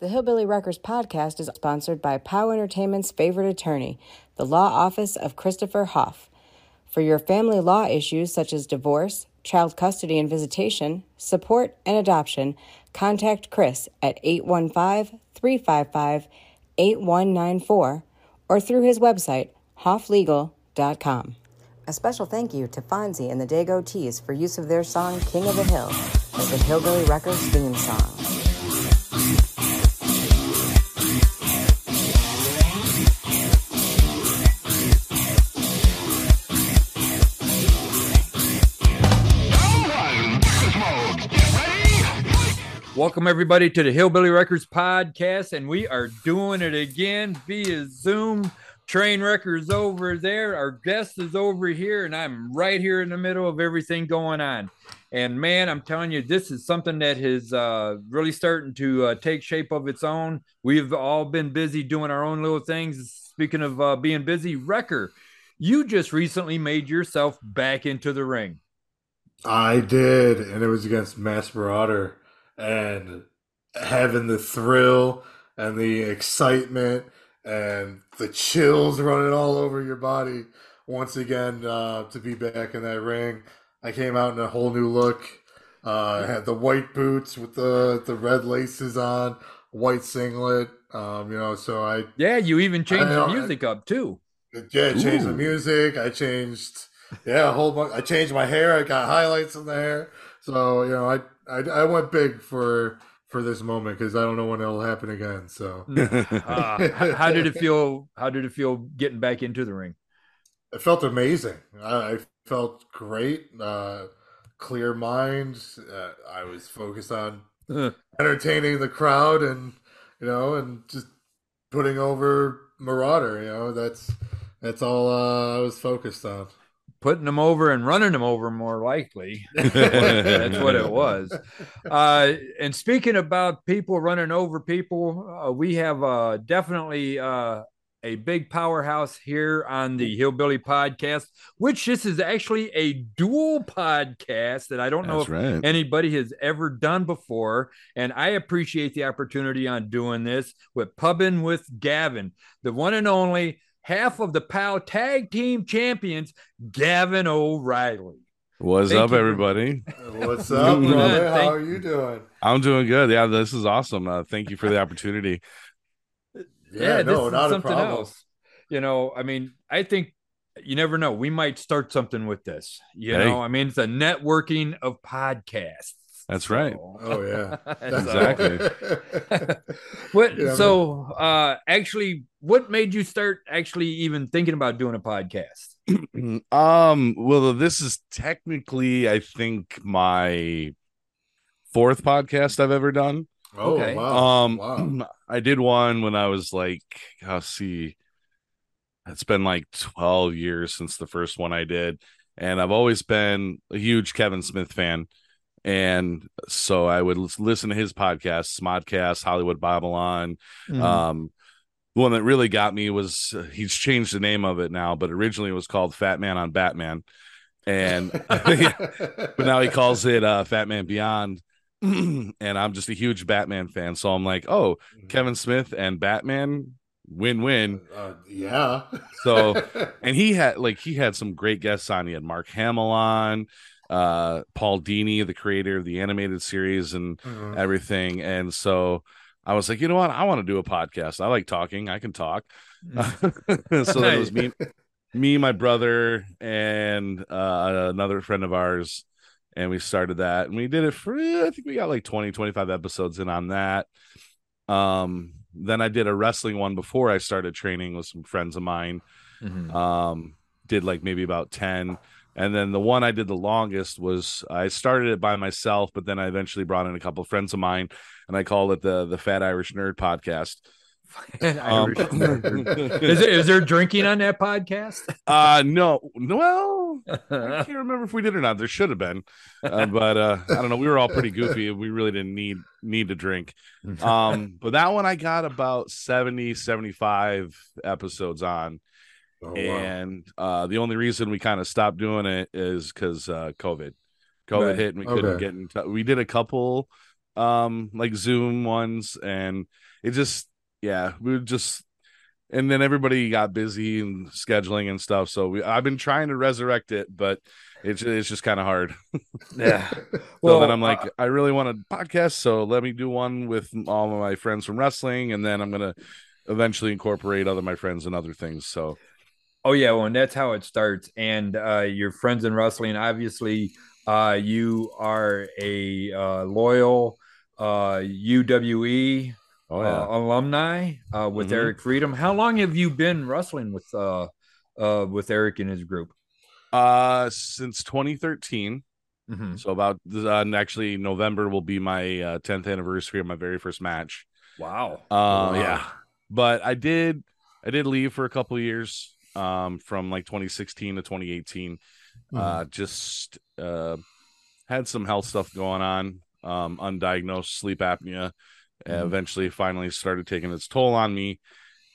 The Hillbilly Wreckers podcast is sponsored by POW Entertainment's favorite attorney, the Law Office of Christopher Haaff. For your family law issues such as divorce, child custody and visitation, support, and adoption, contact Chris at 815 355 8194 or through his website, haafflegal.com. A special thank you to Fonzie and the Dago Tees for use of their song King of the Hill as the Hillbilly Wreckers theme song. Welcome everybody to the Hillbilly Wreckers podcast, and we are doing it again via Zoom. Train Wreckers over there, our guest is over here, and I'm right here in the middle of everything going on. And man, I'm telling you, this is something that is uh, really starting to uh, take shape of its own. We've all been busy doing our own little things. Speaking of uh, being busy, Wrecker, you just recently made yourself back into the ring. I did, and it was against Mass Marauder, and having the thrill and the excitement and the chills running all over your body once again uh, to be back in that ring. I came out in a whole new look. Uh, I had the white boots with the the red laces on, white singlet. Um, you know, so I Yeah, you even changed the music up too. yeah, I changed the music. I changed, yeah, a whole bunch. I changed my hair. I got highlights in the hair. So you know, I I, I went big for for this moment because I don't know when it'll happen again. So Uh, h- how did it feel? How did it feel getting back into the ring? it felt amazing. I, I felt great. Uh, clear mind. Uh, I was focused on entertaining the crowd and you know and just putting over Marauder. You know, that's that's all uh, I was focused on. Putting them over and running them over, more likely. That's what it was. Uh, and speaking about people running over people, uh, we have uh, definitely uh, a big powerhouse here on the Hillbilly Podcast, which this is actually a dual podcast that I don't know That's if right. anybody has ever done before. And I appreciate the opportunity on doing this with Pubbing with Kavan, the one and only half of the POW tag team champions, Kavan O'Reilly. What's Thank up, you everybody? What's up, Good. brother? How Thank- are you doing? I'm doing good. Yeah, this is awesome. Uh, thank you for the opportunity. Yeah, this no, is not a something problem. else. You know, I mean, I think you never know. We might start something with this. You Hey. know, I mean, it's a networking of podcasts. That's right. Oh yeah, Exactly. what? Yeah, so, uh, actually, what made you start actually even thinking about doing a podcast? um, well, this is technically, I think, my fourth podcast I've ever done. Oh Okay. wow. Um, wow. I did one when I was like, I'll see, it's been like 12 years since the first one I did. And I've always been a huge Kevin Smith fan. And so I would lis- listen to his podcast, Smodcast, Hollywood Babylon. Mhm. Um, the one that really got me was uh, he's changed the name of it now, but originally it was called Fat Man on Batman. And but now he calls it uh, Fat Man Beyond. and I'm just a huge Batman fan. So I'm like, oh, Kevin Smith and Batman win win. Uh, yeah. So and he had like he had some great guests on. He had Mark Hamill on, uh, Paul Dini, the creator of the animated series and Mhm. everything. And so I was like, you know what? I want to do a podcast. I like talking. I can talk. Mhm. so that was me, me, my brother, and uh, another friend of ours. And we started that and we did it for, I think we got like 20, 25 episodes in on that. Um, then I did a wrestling one before I started training with some friends of mine. Mhm. Um, did like maybe about 10. And then the one I did the longest was I started it by myself, but then I eventually brought in a couple of friends of mine and I called it the the Fat Irish Nerd Podcast. Um, is, there, is there drinking on that podcast? uh no, well, I can't remember if we did or not. There should have been, uh, but uh, I don't know. We were all pretty goofy. We really didn't need need to drink. Um, but that one I got about 70, 75 episodes on, Oh, wow. and uh, the only reason we kind of stopped doing it is because uh, COVID. COVID Right. hit and we couldn't get in. T- we did a couple um, like Zoom ones, and it just yeah, we would just and then everybody got busy and scheduling and stuff. So we, I've been trying to resurrect it, but it's it's just kind of hard. Yeah. so then I'm like, uh, I really want a podcast, so let me do one with all of my friends from wrestling, and then I'm gonna eventually incorporate other my friends and other things. So oh yeah, well, and that's how it starts. And uh, your friends in wrestling, obviously, uh, you are a uh, loyal uh, UWE oh yeah, uh, alumni uh, with Mhm. Eric Freedom. How long have you been wrestling with uh, uh, with Eric and his group? uh, since 2013. Mhm. So about uh, actually November will be my uh, 10th anniversary of my very first match. Wow. Uh, Wow. yeah, but I did I did leave for a couple of years um from like 2016 to 2018. Uh, just uh had some health stuff going on, um, undiagnosed sleep apnea. Mhm. eventually, finally started taking its toll on me,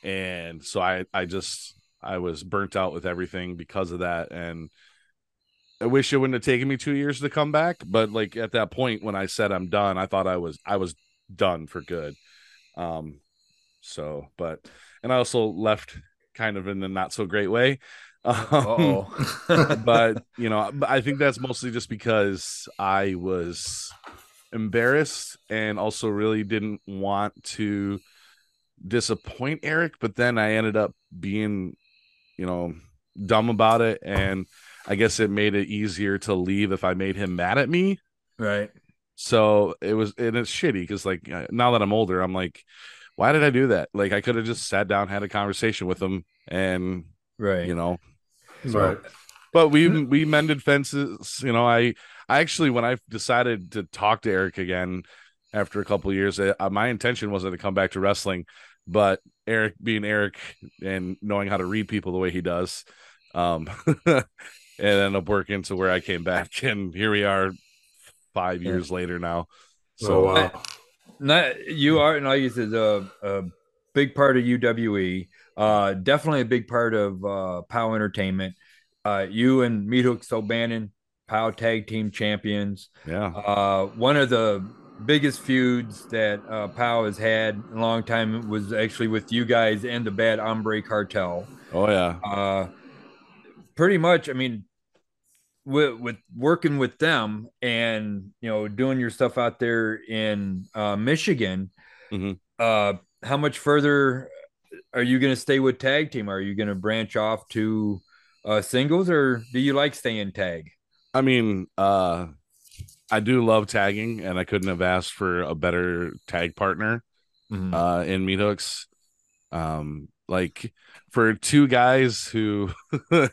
and so I I just I was burnt out with everything because of that, and I wish it wouldn't have taken me two years to come back. But like at that point when I said I'm done, I thought I was I was done for good. Um, so but and I also left kind of in a not so great way. Um, but you know, I think that's mostly just because I was embarrassed and also really didn't want to disappoint Eric. But then I ended up being, you know, dumb about it, and I guess it made it easier to leave if I made him mad at me. right. So it was, and it's shitty because like uh, now that I'm older, I'm like, why did I do that? Like I could have just sat down, had a conversation with him, and Right. you know, right. but we we mended fences you know i i actually when i decided to talk to eric again after a couple of years uh, my intention wasn't to come back to wrestling but eric being eric and knowing how to read people the way he does um it ended up working to where i came back and here we are five Yeah. years later now So so wow. Not you are, and like you said, a, a big part of UWE. Uh, definitely a big part of uh, POW Entertainment. Uh, you and Meat Hook Sobannon, POW Tag Team Champions. yeah Uh, one of the biggest feuds that uh, POW has had in a long time was actually with you guys and the Bad Hombre Cartel. oh yeah Uh, pretty much, I mean, with, with working with them and you know doing your stuff out there in uh, Michigan, Mhm. uh, how much further are you going to stay with tag team? Are you going to branch off to uh, singles, or do you like staying tag? I mean, uh, I do love tagging, and I couldn't have asked for a better tag partner Mhm. uh, in Meat Hooks. Um, like for two guys who, you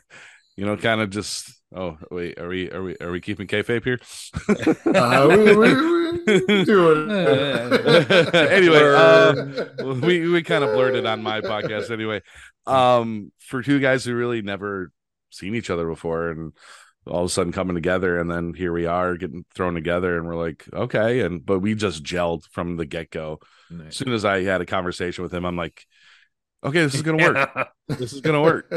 know, kind of just. Oh wait, are we are we are we keeping kayfabe here? Uh, we, we, we do it. Anyway, uh, we we kind of blurted on my podcast anyway. Um, for two guys who really never seen each other before, and all of a sudden coming together, and then here we are getting thrown together, and we're like, okay, and but we just gelled from the get go. As soon as I had a conversation with him, I'm like, okay, this is gonna work. this is gonna work.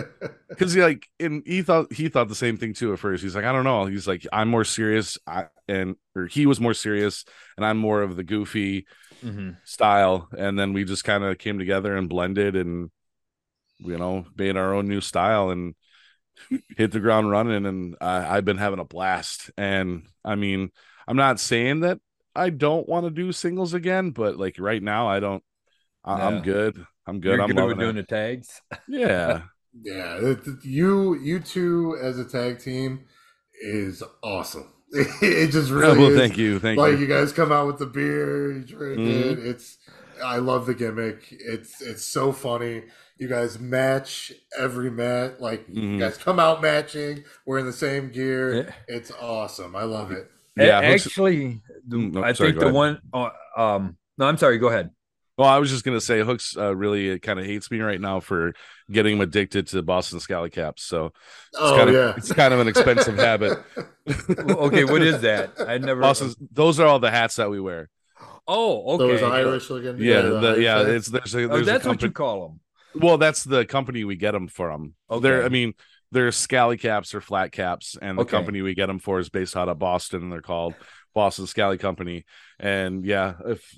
Because he like and he thought he thought the same thing too at first. He's like i don't know. He's like i'm more serious I, and or he was more serious and i'm more of the goofy Mhm. style. And then we just kind of came together and blended and you know made our own new style and hit the ground running. And I, i've been having a blast. And i mean i'm not saying that i don't want to do singles again but like right now i don't I, Yeah. i'm good i'm good You're i'm good with doing it. the tags. yeah Yeah, it, it- you you two as a tag team is awesome. it just really well is. thank you thank you. like you you guys come out with the beer, you drink Mhm. it. It's I love the gimmick. It's it's so funny. You guys match every match. Like Mhm. you guys come out matching. We're in the same gear. Yeah. It's awesome. I love it. Yeah, A- Hooks- actually, the- Mm, no, I sorry, think go the ahead. one. Uh, um, no, I'm sorry. Go ahead. Well, I was just gonna say, Hooks uh, really kind of hates me right now for getting him addicted to Boston Scally caps. So it's oh kind of yeah, it's kind of an expensive habit. okay, what is that? I never. Boston's those are all the hats that we wear. Oh, okay. those Irish looking. Yeah, the, Irish yeah. hats. It's there's a Oh, there's a that's what you call them. Well, that's the company we get them from. Okay. They're, I mean, they're Scally caps or flat caps, and the Okay. company we get them for is based out of Boston. And they're called boss of the Scally Company. And yeah, if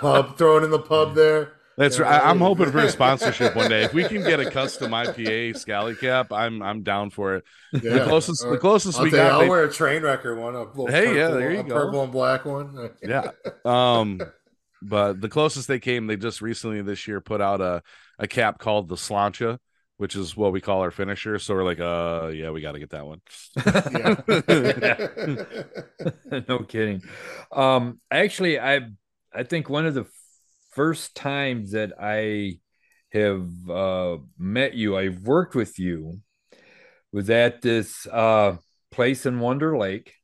pub throwing in the pub there. That's Yeah, right. I- I'm hoping for a sponsorship one day. If we can get a custom IPA Scally cap, I'm I'm down for it. Yeah. The closest the closest I'll we tell you. I'll they- wear a train wrecker one. Hey, yeah, purple- there you a go. Purple and black one. yeah. Um, but the closest they came, they just recently this year put out a a cap called the Slancha, which is what we call our finisher. So we're like, uh, yeah, we got to get that one. no kidding. Um, actually, I I think one of the first times that I have uh, met you, I've worked with you, was at this uh, place in Wonder Lake,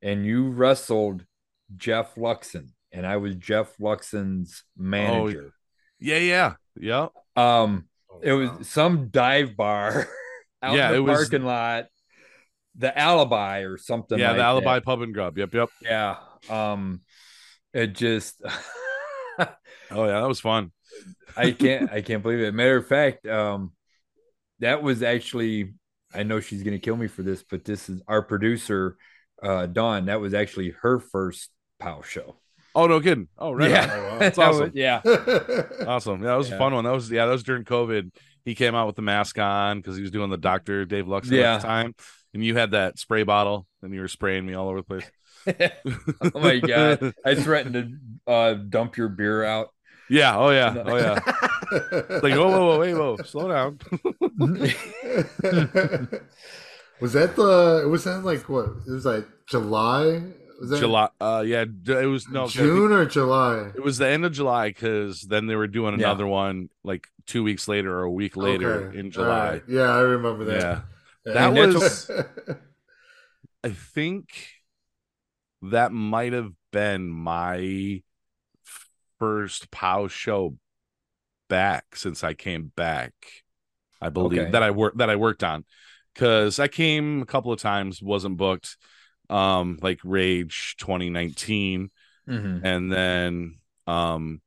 and you wrestled Jeff Luxon, and I was Jeff Luxon's manager. Yeah, yeah, yeah. Um, Oh, it was wow. some dive bar out Yeah, in the it was- parking lot, the Alibi or something. yeah, like the that. Alibi Pub and Grub. Yep, yep. Yeah. Um it just Oh yeah, that was fun. I can't I can't believe it. Matter of fact, um that was actually I know she's gonna kill me for this, but this is our producer, uh Dawn. That was actually her first POW show. Oh no, kidding. Oh right, yeah. on. Oh, wow. That awesome. yeah. awesome. Yeah, that was Yeah. a fun one. That was yeah, that was during COVID. He came out with the mask on because he was doing the Doctor Dave Lux Yeah. at the time, and you had that spray bottle, and you were spraying me all over the place. oh my god. I threatened to uh dump your beer out. Yeah. Oh yeah. Oh yeah. Like whoa, whoa, whoa, wait, whoa, slow down. was that the? Was that like what? It was like July. Was that July. Uh, yeah. It was no June or July? It was the end of July because then they were doing Yeah. another one like two weeks later or a week later Okay. in July. right. Yeah, I remember that. Yeah. Yeah. That And was I think that might have been my first POW show back since I came back. I believe Okay. that I worked that I worked on because I came a couple of times, wasn't booked. Um, like Rage 2019, Mhm. and then um,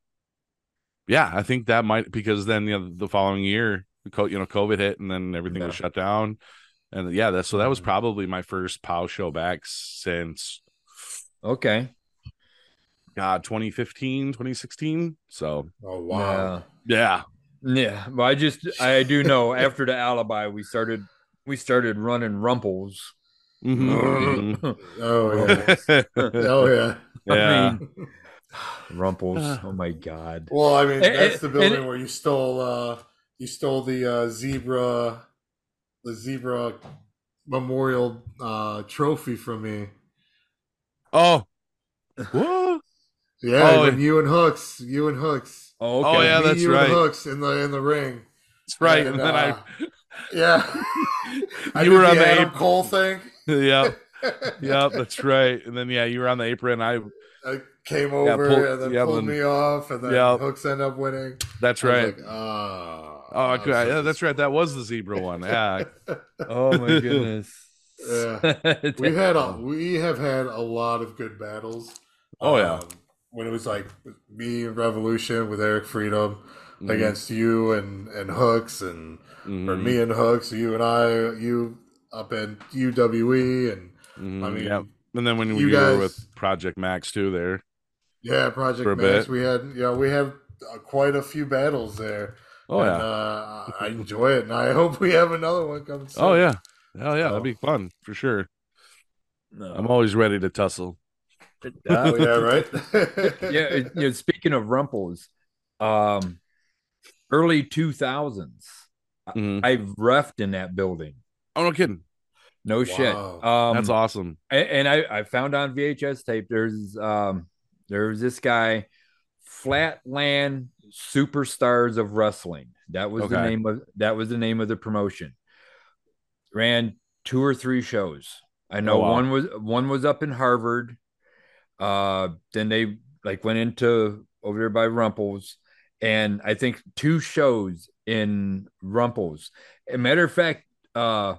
yeah, I think that might because then you know, the following year, you know, COVID hit, and then everything was shut down, and yeah, that so that was Mhm. probably my first POW show back since Okay. God 2015, 2016. So Oh wow. yeah, Yeah. Yeah. Well, I just I do know after the alibi we started we started running rumples. Mhm. Oh yeah. Oh yeah. yeah, I mean, rumples. Oh my god. Well, I mean, And- that's the building and- where you stole. uh You stole the uh zebra, the zebra memorial uh trophy from me. oh, what? Yeah, Oh, when you and Hooks, you and Hooks. Oh, Oh, yeah, Me, that's you, right. And Hooks in the in the ring. That's right. And, And then uh, Yeah. I You did were on the the Adam. Cole thing. I, yeah, yeah, that's right. And then yeah, you were on the apron. I I came over pull- and then yeah, pulled then- me off, and then yeah. Hooks end up winning. that's right. like, ah. oh, I could, I yeah, that's right. That was the zebra one. Yeah, Oh my goodness. Yeah. We've had a we have had a lot of good battles. Oh, yeah. Um, when it was like me and Revolution with Eric Freedom Mhm. against you and and Hooks and Mhm. or me and Hooks, you and I, you up in UWE and Mhm. I mean yeah. And then when you you, guys- were with Project Max too, there. yeah, Project Max. bit. We had yeah, we have uh, quite a few battles there. Oh and, yeah. uh, I enjoy it, and I hope we have another one coming. Soon. oh yeah. Hell yeah, So- that'd be fun for sure. No. I'm always ready to tussle. Oh yeah, right. yeah, you know, speaking of rumples, um, early two thousands, Mhm. I've refed in that building. Oh no kidding. No shit. Um, That's awesome. a- and I, I found on VHS tape there's um there's this guy, Flatland Superstars of Wrestling. That was the name of that was the name of the promotion. Ran two or three shows. I know Oh, wow. one was one was up in Harvard. Uh then they like went into over there by Rumples, and I think two shows in Rumples. A matter of fact, uh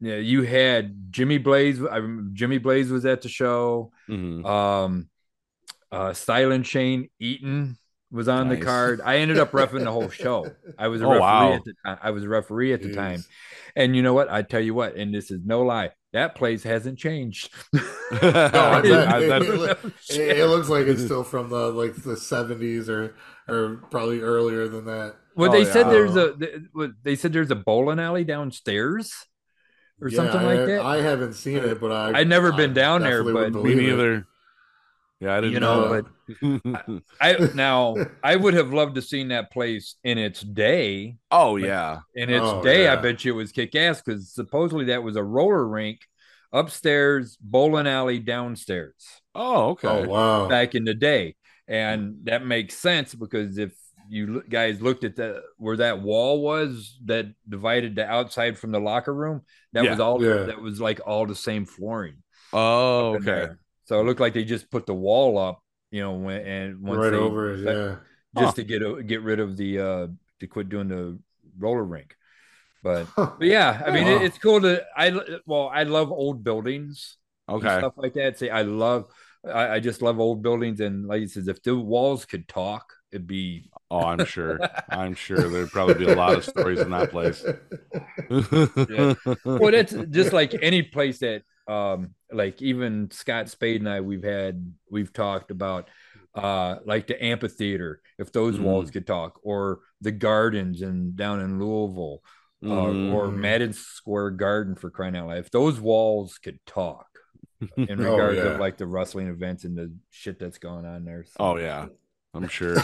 yeah, you had Jimmy Blaze. I remember Jimmy Blaze was at the show. Mhm. Um, uh, Silent Shane Eaton was on Nice. the card. I ended up refing the whole show. I was a Oh, referee wow. at the time. I was a referee at the time. And you know what? I tell you what, and this is no lie, that place hasn't changed. No, I bet. I- it, it it- it looks like it's still from the like the seventies or or probably earlier than that. Well, Oh, they said there's a th- what- they said there's a bowling alley downstairs or Yeah, something I, like that. I haven't seen it, but I I'd never been down there, but- Me believe it. neither. Yeah, I didn't You know, know. but I now I would have loved to seen that place in its day. oh yeah, In its Oh, day, I bet you it was kick ass because supposedly that was a roller rink upstairs, bowling alley downstairs oh okay. Oh wow! back in the day, and that makes sense because if you guys looked at the where that wall was that divided the outside from the locker room, that Yeah. was all Yeah. that was like all the same flooring. Oh okay. there. So it looked like they just put the wall up, you know, when and once right they, over it. Yeah. just Huh. to get get rid of the uh to quit doing the roller rink. But but yeah, I mean it, it's cool to I well I love old buildings Okay. stuff like that. Say I love I, I just love old buildings and like he says if the walls could talk, it'd be Oh, I'm sure. I'm sure there'd probably be a lot of stories in that place. well that's just like any place that um like even Scott Spade and I we've had we've talked about uh like the amphitheater if those Mhm. walls could talk or the gardens and down in Louisville uh, Mhm. or Mhm. Madison Square Garden for crying out loud if those walls could talk in Oh, regards yeah. of like the wrestling events and the shit that's going on there so. oh yeah, I'm sure.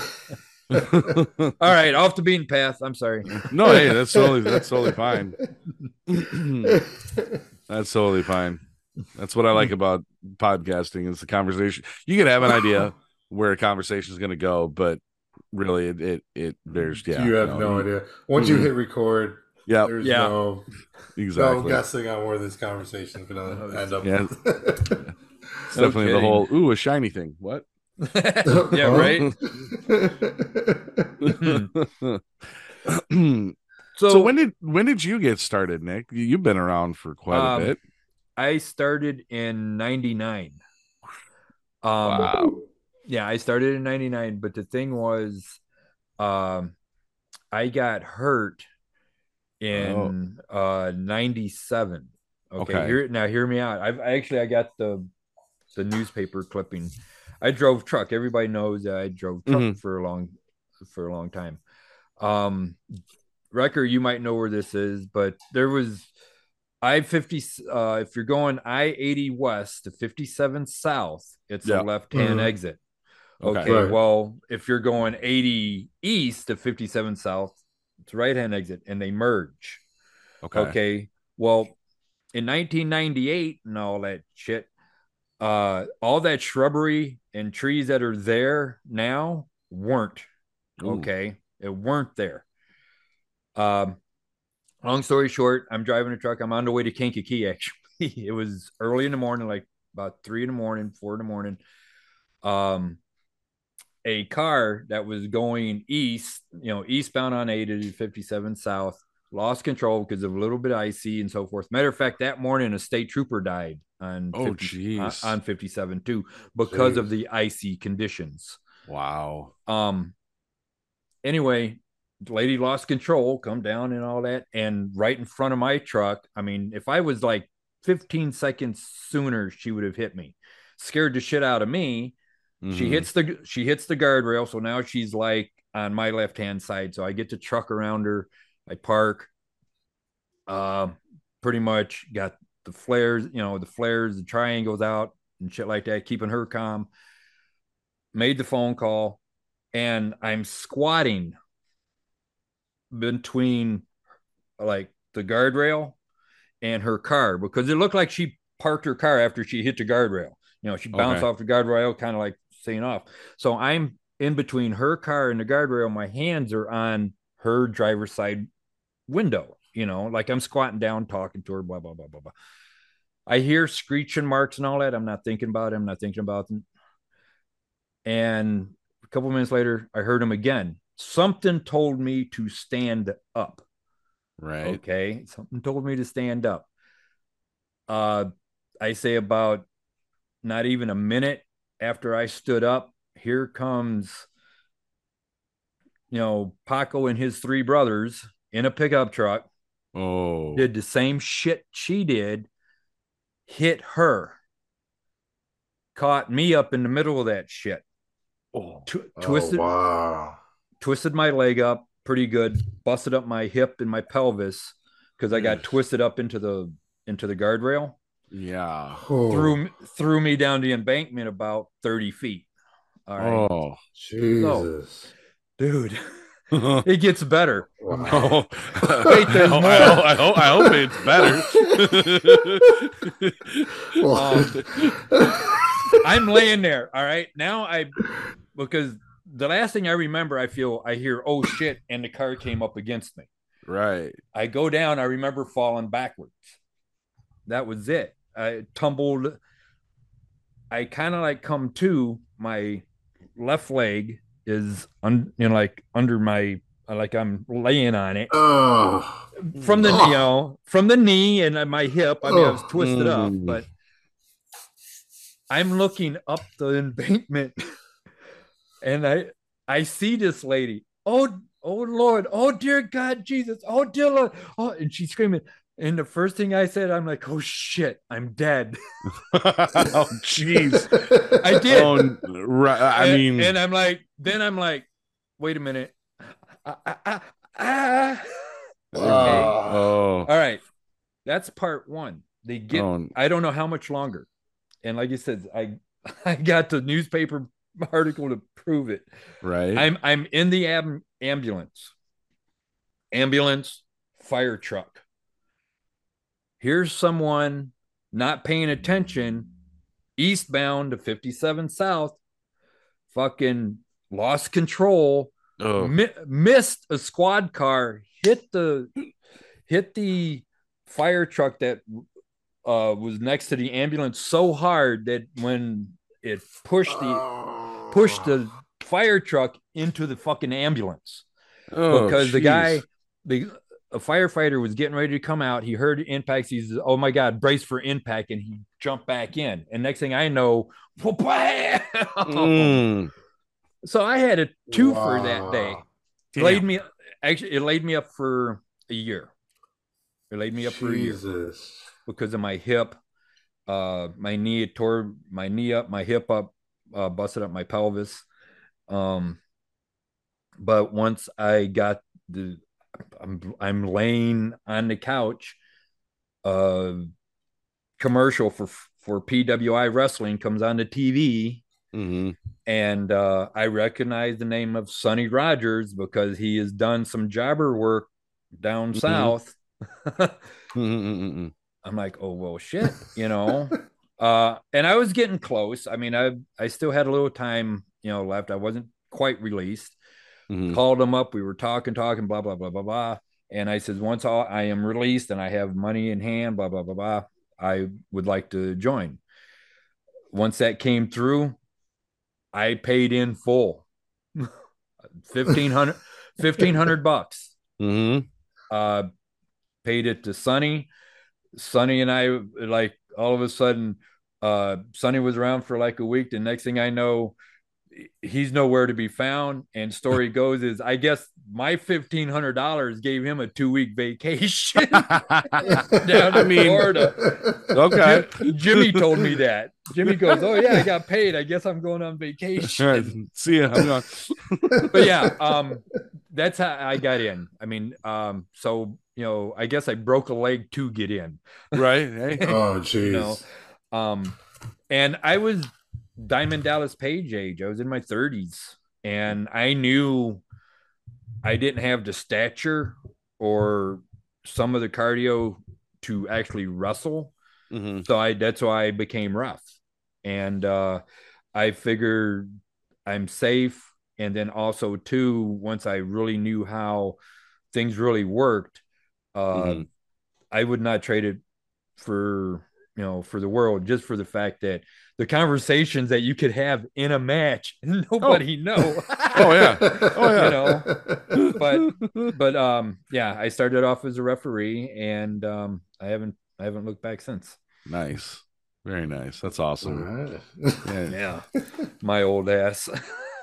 all right off the beaten path I'm sorry no, hey, that's totally that's totally fine. That's totally fine. That's what I like about podcasting is the conversation. You can have an idea where a conversation is going to go, but really, it it, it there's yeah. you have no, idea. Once you mm. hit record, Yeah, there's Yeah. no no exactly. guessing on where this conversation is gonna end up. Yeah. It's definitely the whole ooh a shiny thing. What? yeah right so, so, when did when did you get started, Nick? You- You've been around for quite Um, a bit. I started in 99 um Wow. yeah i started in 99 but the thing was um i got hurt in uh 97 okay, Okay. here now hear me out i've I actually i got the the newspaper clipping i drove truck everybody knows that i drove truck Mhm. for a long for a long time um Wrecker, you might know where this is but there was I-50 uh if you're going I-80 west to 57 south it's Yeah. a left-hand Mhm. exit Okay. Okay. Right. Well, if you're going 80 east to 57 south, it's a right hand exit and they merge. Okay. Okay. Well, in 1998 and all that shit, uh, all that shrubbery and trees that are there now weren't. Ooh. Okay. It weren't there. Um, long story short, I'm driving a truck. I'm on the way to Kankakee, actually. it was early in the morning, like about three in the morning, four in the morning. Um, a car that was going east, you know, eastbound on 80 to 57 south, lost control because of a little bit icy and so forth. Matter of fact, that morning a state trooper died on Oh, 50 on, jeez. on 57 too because of the icy conditions. Wow. Um anyway, lady lost control, come down and all that, and right in front of my truck. I mean, if I was like 15 seconds sooner, she would have hit me. Scared the shit out of me she Mhm. hits the she hits the guardrail so now she's like on my left hand side so i get to truck around her i park um pretty much got the flares you know the flares the triangles out and shit like that keeping her calm. Made the phone call and i'm squatting between like the guardrail and her car because it looked like she parked her car after she hit the guardrail. You know she bounced Okay. off the guardrail kind of like staying off. So i'm in between her car and the guardrail. My hands are on her driver's side window you know like i'm squatting down talking to her blah blah blah blah blah i hear screeching marks and all that i'm not thinking about it i'm not thinking about them and a couple minutes later i heard him again something told me to stand up Right. Okay. Something told me to stand up. Uh I say about not even a minute after I stood up, here comes you know, Paco and his three brothers in a pickup truck Oh, did the same shit she did, hit her, caught me up in the middle of that shit, oh, Tw- Oh, twisted wow. twisted my leg up pretty good, busted up my hip and my pelvis because I got Mm. twisted up into the into the guardrail. yeah. Oh, Threw threw me down the embankment about thirty feet. All right, Oh, Jesus. dude, oh. it gets better. Wow. Wait, there's I, more. hope, I, hope, I hope it's better. Well, um, I'm laying there. All right. Now I because the last thing I remember, I feel I hear, oh shit, and the car came up against me. right. I go down, I remember falling backwards. That was it. I tumbled. I kind of like come to my left leg is un, you know like under my like I'm laying on it oh, from the Oh. you know from the knee and my hip. I mean I was Oh. twisted up, Mm. but I'm looking up the embankment and I I see this lady. Oh oh Lord, oh dear God Jesus, oh dear Lord, oh and she's screaming. And the first thing I said, I'm like, oh shit, I'm dead. oh, jeez. I did. Oh, right. I And- mean, and I'm like, then I'm like, wait a minute. Ah, ah, ah, ah. Okay. Oh, All right. That's part one. They get oh, I don't know how much longer. And like you said, I I got the newspaper article to prove it. right. I'm I'm in the am- ambulance. Ambulance, fire truck. Here's someone not paying attention, eastbound to 57 South, fucking lost control, oh, mi- missed a squad car, hit the hit the fire truck that uh, was next to the ambulance so hard that when it pushed the pushed the fire truck into the fucking ambulance. Oh, because the guy the a firefighter was getting ready to come out he heard impacts He says, oh my god brace for impact and he jumped back in. And next thing i know! Mm, so i had a two for that day. Wow. it laid me actually it laid me up for a year. It laid me up for a year because of my hip uh my knee it tore my knee up my hip up uh busted up my pelvis. Um but once i got the i'm i'm laying on the couch uh commercial for for pwi wrestling comes on the tv mhm. and uh i recognize the name of sonny rogers because he has done some jobber work down Mhm. south Mm, mm, mm, mm. I'm like, oh well, shit, you know. uh, and I was getting close. I mean, I I still had a little time, you know, left. I wasn't quite released. Mhm. Called him up. We were talking, talking, blah blah blah blah blah. And I said, once all, I am released and I have money in hand, blah blah blah blah, I would like to join. Once that came through, I paid in full, 1500 1500 bucks Mm-hmm. uh paid it to Sonny. Sonny and I like all of a sudden uh Sonny was around for like a week. The next thing I know, he's nowhere to be found. And story goes is I guess my fifteen hundred dollars gave him a two week vacation down I to mean, Florida. okay. Jim- Jimmy told me that. Jimmy goes, Oh yeah, I got paid. I guess I'm going on vacation. right. See ya. I'm gone. but yeah, um, that's how I got in. I mean, um, so you know, I guess I broke a leg to get in. right. Hey. Oh, jeez. know, Um, and I was Diamond Dallas Page age. I was in my 30s, and I knew I didn't have the stature or some of the cardio to actually wrestle. Mhm. So I that's why I became rough. And uh I figured I'm safe. And then also too, once I really knew how things really worked, uh Mhm. I would not trade it for you know for the world just for the fact that the conversations that you could have in a match nobody know Oh, yeah. Oh, yeah. you know but but um yeah i started off as a referee and um i haven't i haven't looked back since Nice. Very nice. That's awesome. right. Yeah. yeah my old ass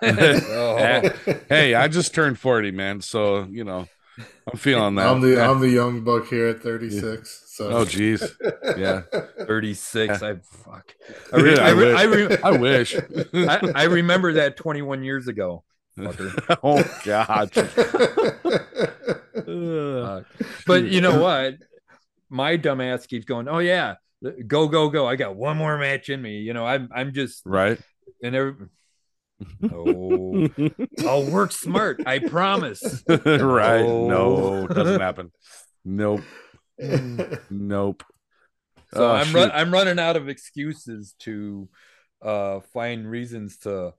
Oh. hey, I just turned 40, man. So, you know, I'm feeling that. I'm the I'm the young buck here at 36. So Oh, geez. Yeah. 36. I fuck. I, re- I, re- I, re- I wish. I, I remember that 21 years ago. Oh, God. Uh, but you know what? My dumbass keeps going. Oh yeah, go go go! I got one more match in me. You know, I'm I'm just right? and every, oh, I'll work smart. I promise. right. No. No, doesn't happen. Nope. Nope. So Oh, I'm run. I'm running out of excuses to uh find reasons to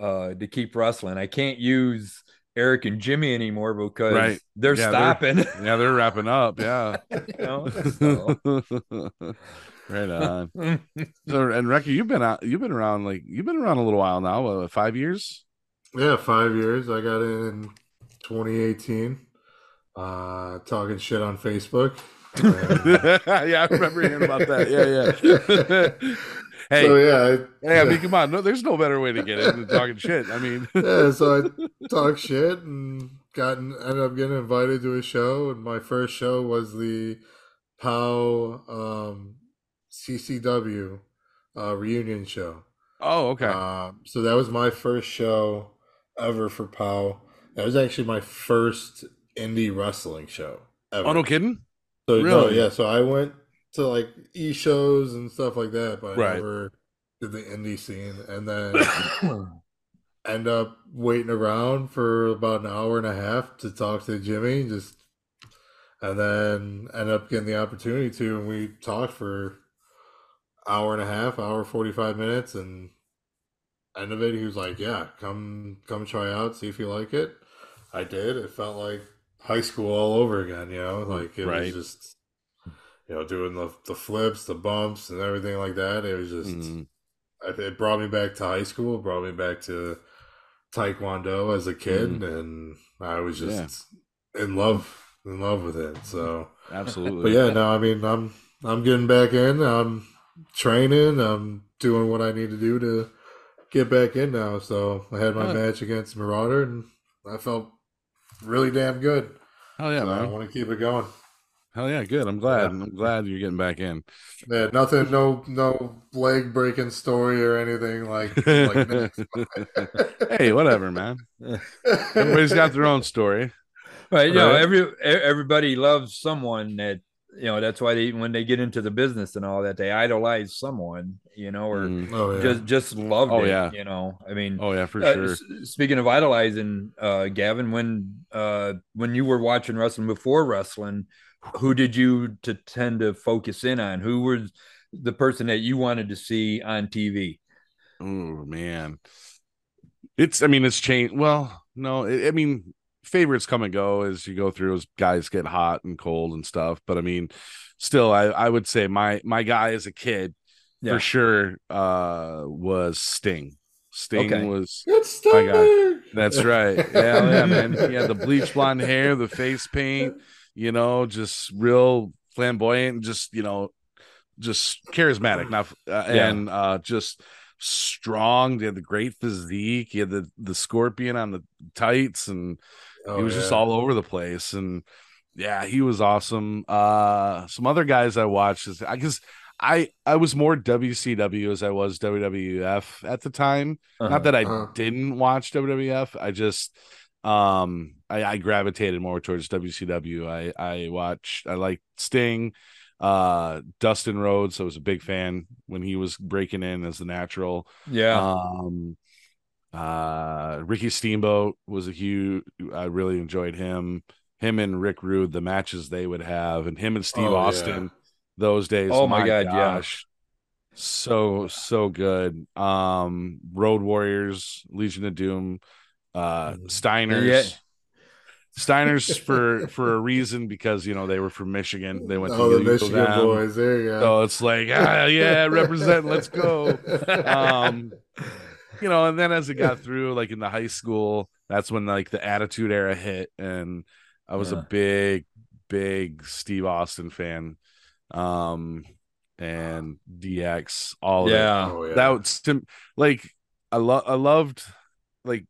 uh to keep wrestling. I can't use Eric and Jimmy anymore because Right. they're Yeah, they're- stopping. Yeah, they're wrapping up. Yeah. you know? So. right on. So, and Recky, you've been out. You've been around like you've been around a little while now. What, five years? yeah, five years. I got in 2018. Uh, talking shit on Facebook. Yeah, I remember hearing about that. Yeah, yeah. hey, So yeah, I, hey, I mean, come on. No, there's no better way to get into talking shit. I mean, yeah. So I talk shit and gotten ended up getting invited to a show, and my first show was the POW um, CCW uh, reunion show. oh, okay. Uh, so that was my first show ever for POW. That was actually my first indie wrestling show ever. oh, no kidding. So no, yeah. So I went to like e shows and stuff like that, but I Right. never did the indie scene, and then end up waiting around for about an hour and a half to talk to Jimmy, just and then end up getting the opportunity to, and we talked for hour and a half, hour forty five minutes, and end of it, he was like, "Yeah, come come try out, see if you like it." I did. It felt like high school all over again. You know, like it Right. was just you know doing the the flips, the bumps, and everything like that. It was just Mm, I- it brought me back to high school, brought me back to taekwondo as a kid, and I was just in love, in love with it. So, absolutely. but yeah, no, I mean, I'm I'm getting back in. I'm training. I'm doing what I need to do to get back in now. So I had my Huh. match against Marauder, and I felt really damn good. Hell yeah, So I want to keep it going. Hell yeah, good. I'm glad. Yeah. I'm glad you're getting back in. Yeah, nothing, no, no leg breaking story or anything like. like hey, whatever, man. Everybody's got their own story. Right, you know, every everybody loves someone that you know. That's why they when they get into the business and all that, they idolize someone, you know, or Mm. Oh yeah. just just loved Oh, it. yeah. you know. I mean, Oh yeah, for uh, sure. s- speaking of idolizing, uh, Kavan, when uh, when you were watching wrestling before wrestling, who did you to tend to focus in on? Who was the person that you wanted to see on TV? Oh man, it's. I mean, it's changed. Well, no, it, I mean, favorites come and go as you go through. As guys get hot and cold and stuff. But I mean, still, I I would say my my guy as a kid Yeah. for sure uh was Sting. Sting Okay. was. It's My God. Sting! That's right. Yeah, yeah, man. He had the bleach blonde hair, the face paint. You know, just real flamboyant. Just you know, just charismatic. Not uh, Yeah. and uh just strong. He had the great physique. He had the the scorpion on the tights, and Oh, he was just all over the place. And yeah, he was awesome. Uh some other guys I watched is I guess I I was more WCW as I was WWF at the time. Uh-huh. Not that I Uh-huh. didn't watch WWF. I just um I, I gravitated more towards WCW. I I watched I like Sting, uh Dustin Rhodes. I was a big fan when he was breaking in as the natural. yeah, Um uh Ricky Steamboat was a huge I really enjoyed him. Him and Rick Rude, the matches they would have, and him and Steve Oh, yeah. Austin those days. Oh, my God, yeah. So so good. Um Road Warriors, Legion of Doom, uh Mhm. Steiners. Yeah. Steiners for for a reason because you know they were from Michigan. They went to Oh, the Eagle Michigan boys. There you go. So it's like, ah, yeah, represent, let's go. Um, you know, and then as it got through, like in the high school, that's when like the attitude era hit, and I was Yeah. a big, big Steve Austin fan. Um, and DX, all of it. yeah, oh, yeah. That was sim- like I love I loved like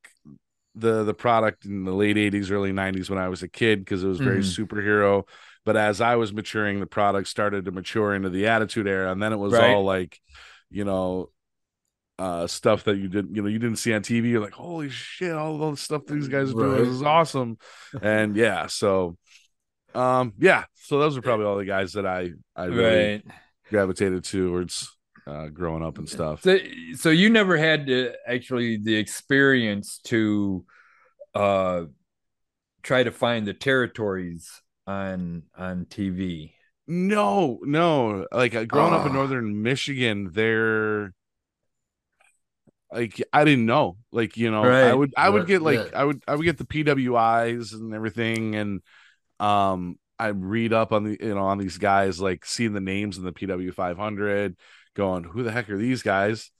the the product in the late 80s early 90s when i was a kid because it was very Mhm. superhero but as i was maturing the product started to mature into the attitude era and then it was Right. all like you know uh stuff that you didn't you know you didn't see on tv you're like holy shit all the stuff these guys are doing Right. this is awesome and yeah so um yeah so those are probably all the guys that i i really right. gravitated towards uh growing up and stuff So, so you never had to actually the experience to uh try to find the territories on on TV. No, no. Like uh, growing up in Ah. northern Michigan, there like I didn't know. Like, you know, I would I would get like yeah. I would I would get the PWIs and everything and um I read up on the you know on these guys like seeing the names in the PW 500 going who the heck are these guys?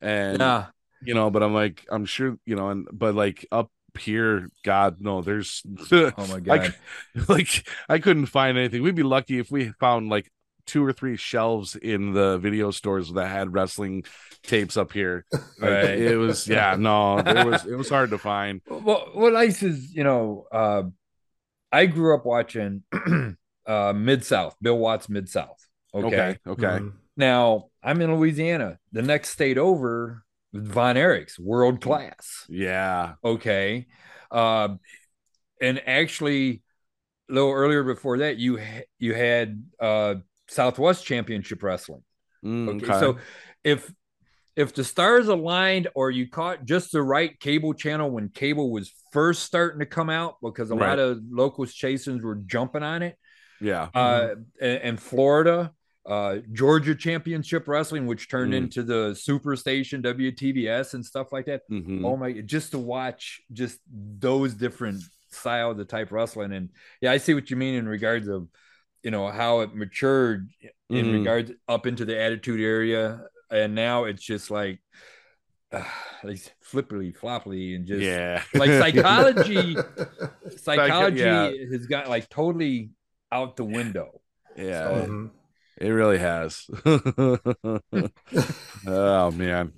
And Yeah. you know, but I'm like I'm sure, you know, and but like up here god no there's oh my god. c- like I couldn't find anything. We'd be lucky if we found like two or three shelves in the video stores that had wrestling tapes up here. Right. It was yeah, no, it was it was hard to find. Well, what nice is, you know, uh, I grew up watching uh, Mid South, Bill Watts Mid South. Okay? Okay, okay. Mhm. Now I'm in Louisiana. The next state over, Von Erich's world class. Yeah. Okay. Uh, and actually, a little earlier before that, you ha- you had uh, Southwest Championship Wrestling. Mm, Okay. So if if the stars aligned or you caught just the right cable channel when cable was first starting to come out, because a Right. lot of locals chasins were jumping on it. yeah. Uh, and, and Florida, uh, Georgia Championship Wrestling, which turned Mm. into the Superstation WTBS and stuff like that. Mhm. Oh my! Just to watch just those different style of the type wrestling, and yeah, I see what you mean in regards of you know how it matured in Mhm. regards up into the attitude area, and now it's just like uh, like flippily floppily and just yeah. like psychology. psychology yeah. has got like totally out the window. yeah. So- Mhm. It really has. oh man.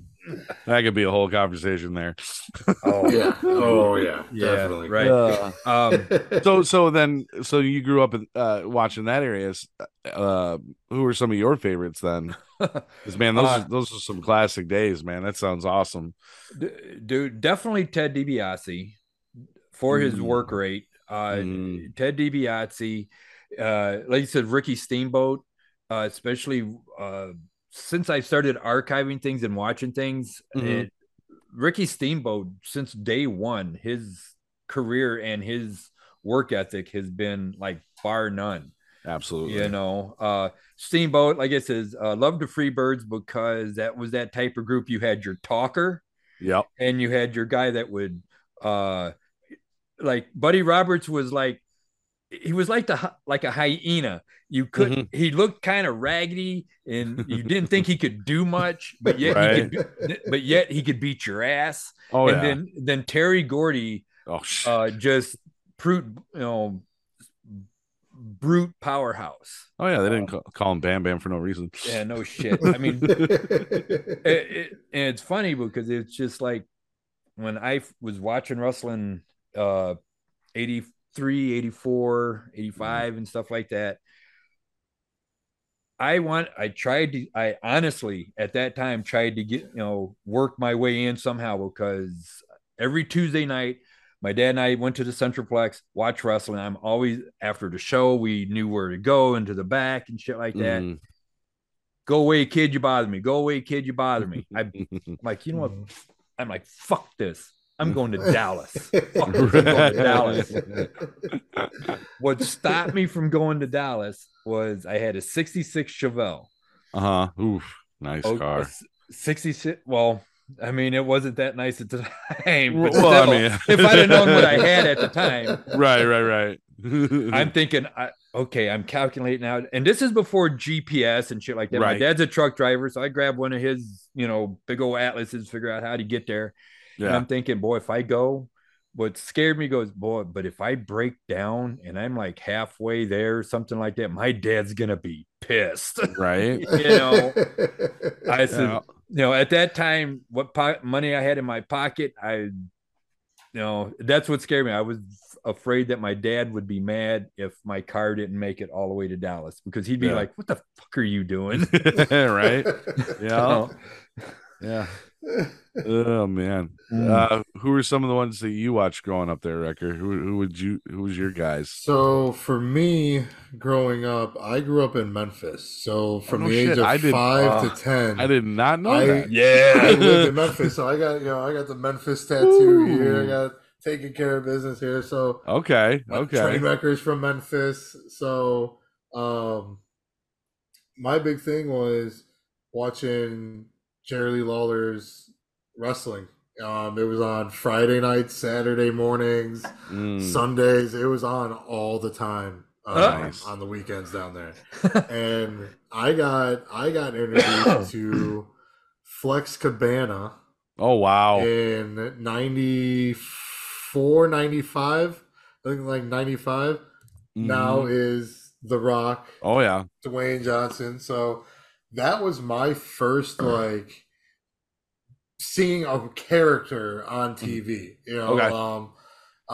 That could be a whole conversation there. Oh Yeah. Oh yeah. yeah, Definitely. right. Uh, Um, so so then so you grew up in, uh watching that area uh who were some of your favorites then 'Cause, man those Uh, are, those are some classic days man that sounds awesome D- dude, definitely Ted DiBiase for his Mm. work rate. Uh, Mm. Ted DiBiase, uh, like you said, Ricky Steamboat, uh, especially uh, since I started archiving things and watching things. Mhm. It, Ricky Steamboat, since day one, his career and his work ethic has been like bar none. absolutely You know, uh, Steamboat, like I says, uh, love the Freebirds because that was that type of group. You had your talker yep and you had your guy that would uh like buddy roberts was like he was like the like a hyena. You could Mm-hmm. he looked kind of raggedy and you didn't think he could do much but yet Right. he could but yet he could beat your ass. Oh and yeah. then then terry gordy oh uh just brute you know brute powerhouse. Oh yeah they didn't call, call him bam bam for no reason. Yeah no shit. I mean it, it, and it's funny because it's just like when I was watching wrestling uh 83 84 85 and stuff like that. I want I tried to I honestly at that time tried to get you know work my way in somehow because every Tuesday night my dad and I went to the Centroplex watch wrestling. I'm always after the show we knew where to go into the back and shit like that. Mhm. go away kid you bother me. Go away kid you bother me. I'm like you know what? I'm like fuck this I'm going to Dallas Fuck I'm going to Dallas what stopped me from going to Dallas was I had a 66 Chevelle. uh-huh oof nice Oh, car 66. Well, I mean, it wasn't that nice at the time. But Well, I mean- if I'd have known what I had at the time, right right right I'm thinking, I, okay, I'm calculating out. And this is before GPS and shit like that. My Right. dad's a truck driver. So I grabbed one of his, you know, big old atlases, figure out how to get there. And I'm thinking, boy, if I go, what scared me goes, boy, but if I break down and I'm like halfway there, something like that, my dad's gonna be pissed. right you know, I said, Yeah. you know, at that time, what po- money I had in my pocket, I you know, that's what scared me. I was afraid that my dad would be mad if my car didn't make it all the way to Dallas because he'd be Yeah. like, "What the fuck are you doing?" right? You Yeah. know? Yeah. Oh man. Mm. Uh, who are some of the ones that you watched growing up there, Wrecker? Who who would you who was your guys? So for me, growing up, I grew up in Memphis. So from no the age of I did- five uh, to ten, I did not know I- that. I Yeah. lived in Memphis. So I got you know I got the Memphis tattoo Ooh. here. I got taking care of business here. So Okay. Okay. train wreckers from Memphis. So um, my big thing was watching Jerry Lee Lawler's wrestling. Um, it was on Friday nights, Saturday mornings. Mm. Sundays. It was on all the time um, Nice. on the weekends down there, and I got I got introduced to Flex Kavana Oh wow. in 94, 95. I think like 95. Now Mhm. is The Rock, Oh yeah. Dwayne Johnson. So that was my first like seeing a character on TV. You know, Okay. um,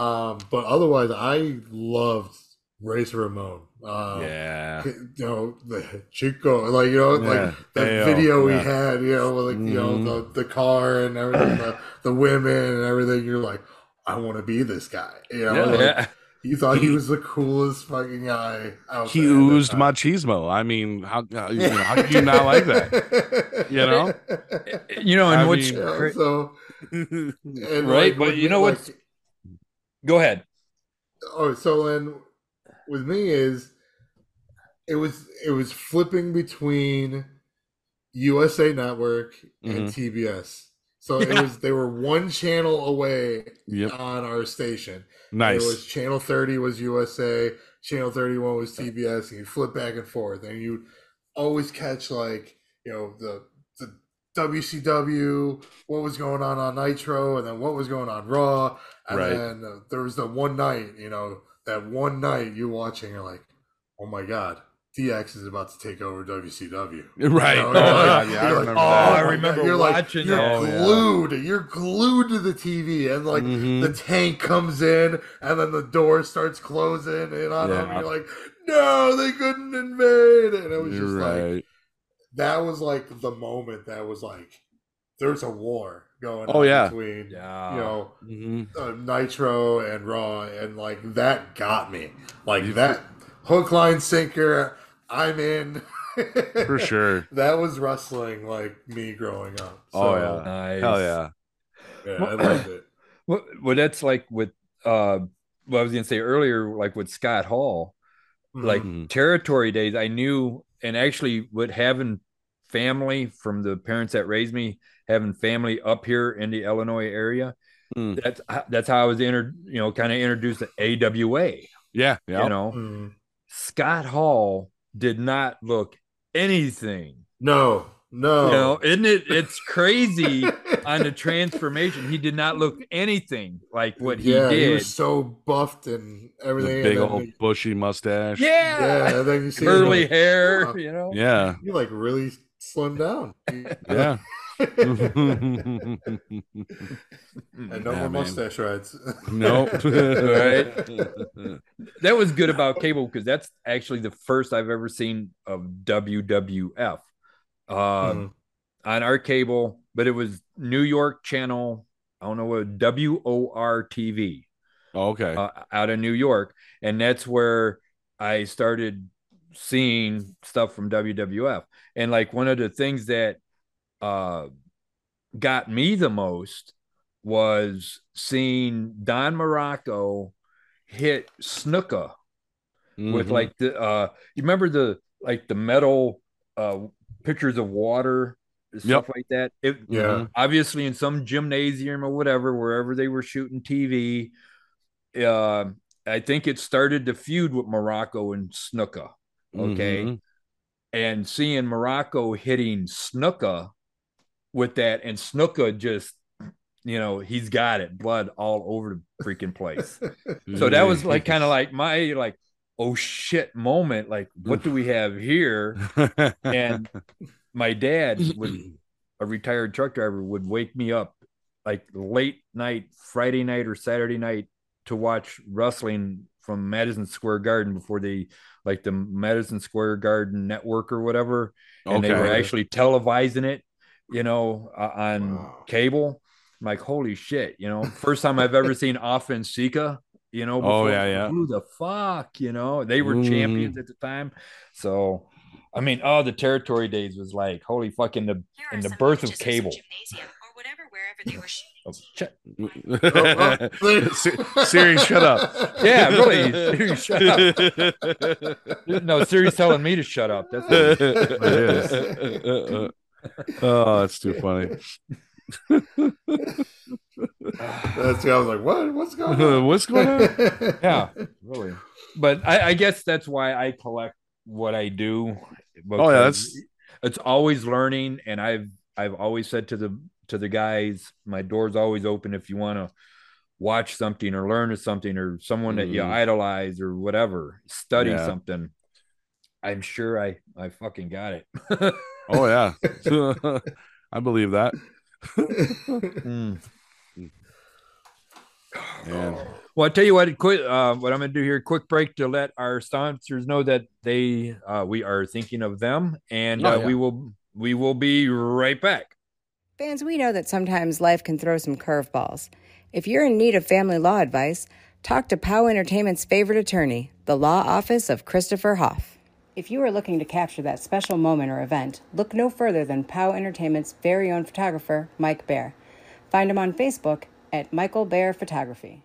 um, but otherwise, I loved Razor Ramon. Um, yeah. you know the Chico, like you know, Yeah. like that Ayo, video we yeah. had, you know, with, like you Mhm. know the the car and everything, the, the women and everything. You're like, I want to be this guy. You know, Yeah. like. you thought he was the coolest fucking guy out He there oozed time. machismo. I mean, how how, you know, how can you not like that? You know? You know, and I what's mean- cra- so and Right, like, but you know me, what's- go ahead. oh so then with me is it was it was flipping between USA Network and mm-hmm. TBS. So it was they were one channel away Yep. on our station. Nice. It was channel 30 was USA, channel 31 was TBS, and you flip back and forth, and you always catch like you know the the WCW, what was going on on Nitro, and then what was going on Raw, and Right. then uh, there was the one night, you know, that one night you watching, you're like, oh my god, DX is about to take over WCW. Right. You know, Oh, you're yeah, like- yeah, I you're remember like, Oh. I remember You're like, you're that. Oh, yeah. glued. You're glued to the TV, and like Mhm. the tank comes in, and then the door starts closing in on them. Yeah. And you're like, no, they couldn't invade, and it was You're just like that was like the moment that was like there's a war going Oh, on yeah. between Yeah. you know Mhm. uh, Nitro and Raw, and like that got me. Like that hook, line, sinker. I'm in. For sure. That was wrestling like me growing up. Oh, yeah. Nice. Hell yeah. yeah, I loved it. Well, well, that's like with uh, what I was gonna say earlier, like with Scott Hall, like Mhm. territory days. I knew, and actually, with having family from the parents that raised me, having family up here in the Illinois area, Mm. that's that's how I was inter, you know, kind of introduced to AWA. Yeah. Yeah. You know, Mm. Scott Hall did not look anything. no, no. You know, isn't it? It's crazy on the transformation. He did not look anything like what he yeah, did. he was so buffed and The everything. big and old the- bushy mustache. yeah. yeah, and then you see curly like, hair, oh. you know. Yeah. you like really slimmed down. Yeah. and no Yeah, more mustache rides. no. That was good about cable because that's actually the first I've ever seen of WWF uh, Mhm. on our cable, but it was New York channel. I don't know what W O R TV okay. uh, out of New York, and that's where I started seeing stuff from WWF. And like one of the things that uh, got me the most was seeing Don Muraco hit Snuka with Mhm. like the uh you remember the like the metal uh pictures of water stuff like that it Yeah. Mhm. obviously in some gymnasium or whatever wherever they were shooting tv uh i think it started the feud with muraco and snuka okay Mhm. and seeing muraco hitting snuka with that and snuka just you know he's got it blood all over the freaking place. So that was like kind of like my like oh shit moment like what do we have here? And my dad would a retired truck driver would wake me up like late night, Friday night or Saturday night to watch wrestling from Madison Square Garden before they like the Madison Square Garden network or whatever, and they were actually televising it, you know, uh, on Wow. cable. I'm like, holy shit, you know, first time I've ever seen Afa and Sika, you know. Oh, yeah, yeah. Who the fuck, you know? They were Mhm. champions at the time, so. I mean, oh, the territory days was like holy fuck in the Here in the birth of cable. some or whatever, they were shooting. Oh, shut- Oh, oh, Siri, shut up. Yeah, really, Siri, shut up. No, Siri's telling me to shut up. That's what it is. Oh, that's too funny. That's I was like, what? What's going on? What's going on? yeah, really. But I, I guess that's why I collect what I do. Oh, yeah, because it's always learning, and I've I've always said to the to the guys, my door's always open if you want to watch something or learn something or someone that you Mhm. idolize or whatever, study Yeah. something. I'm sure I I fucking got it. Oh yeah, I believe that. Mm. Well, I tell you what, quick, uh, what I'm going to do here, quick break to let our sponsors know that they, uh, we are thinking of them, and Oh, uh, yeah. we will, we will be right back. Fans, we know that sometimes life can throw some curveballs. If you're in need of family law advice, talk to POW Entertainment's favorite attorney, the law office of Christopher Haaff. If you are looking to capture that special moment or event, look no further than POW Entertainment's very own photographer, Mike Bare. Find him on Facebook at Michael Bare Photography.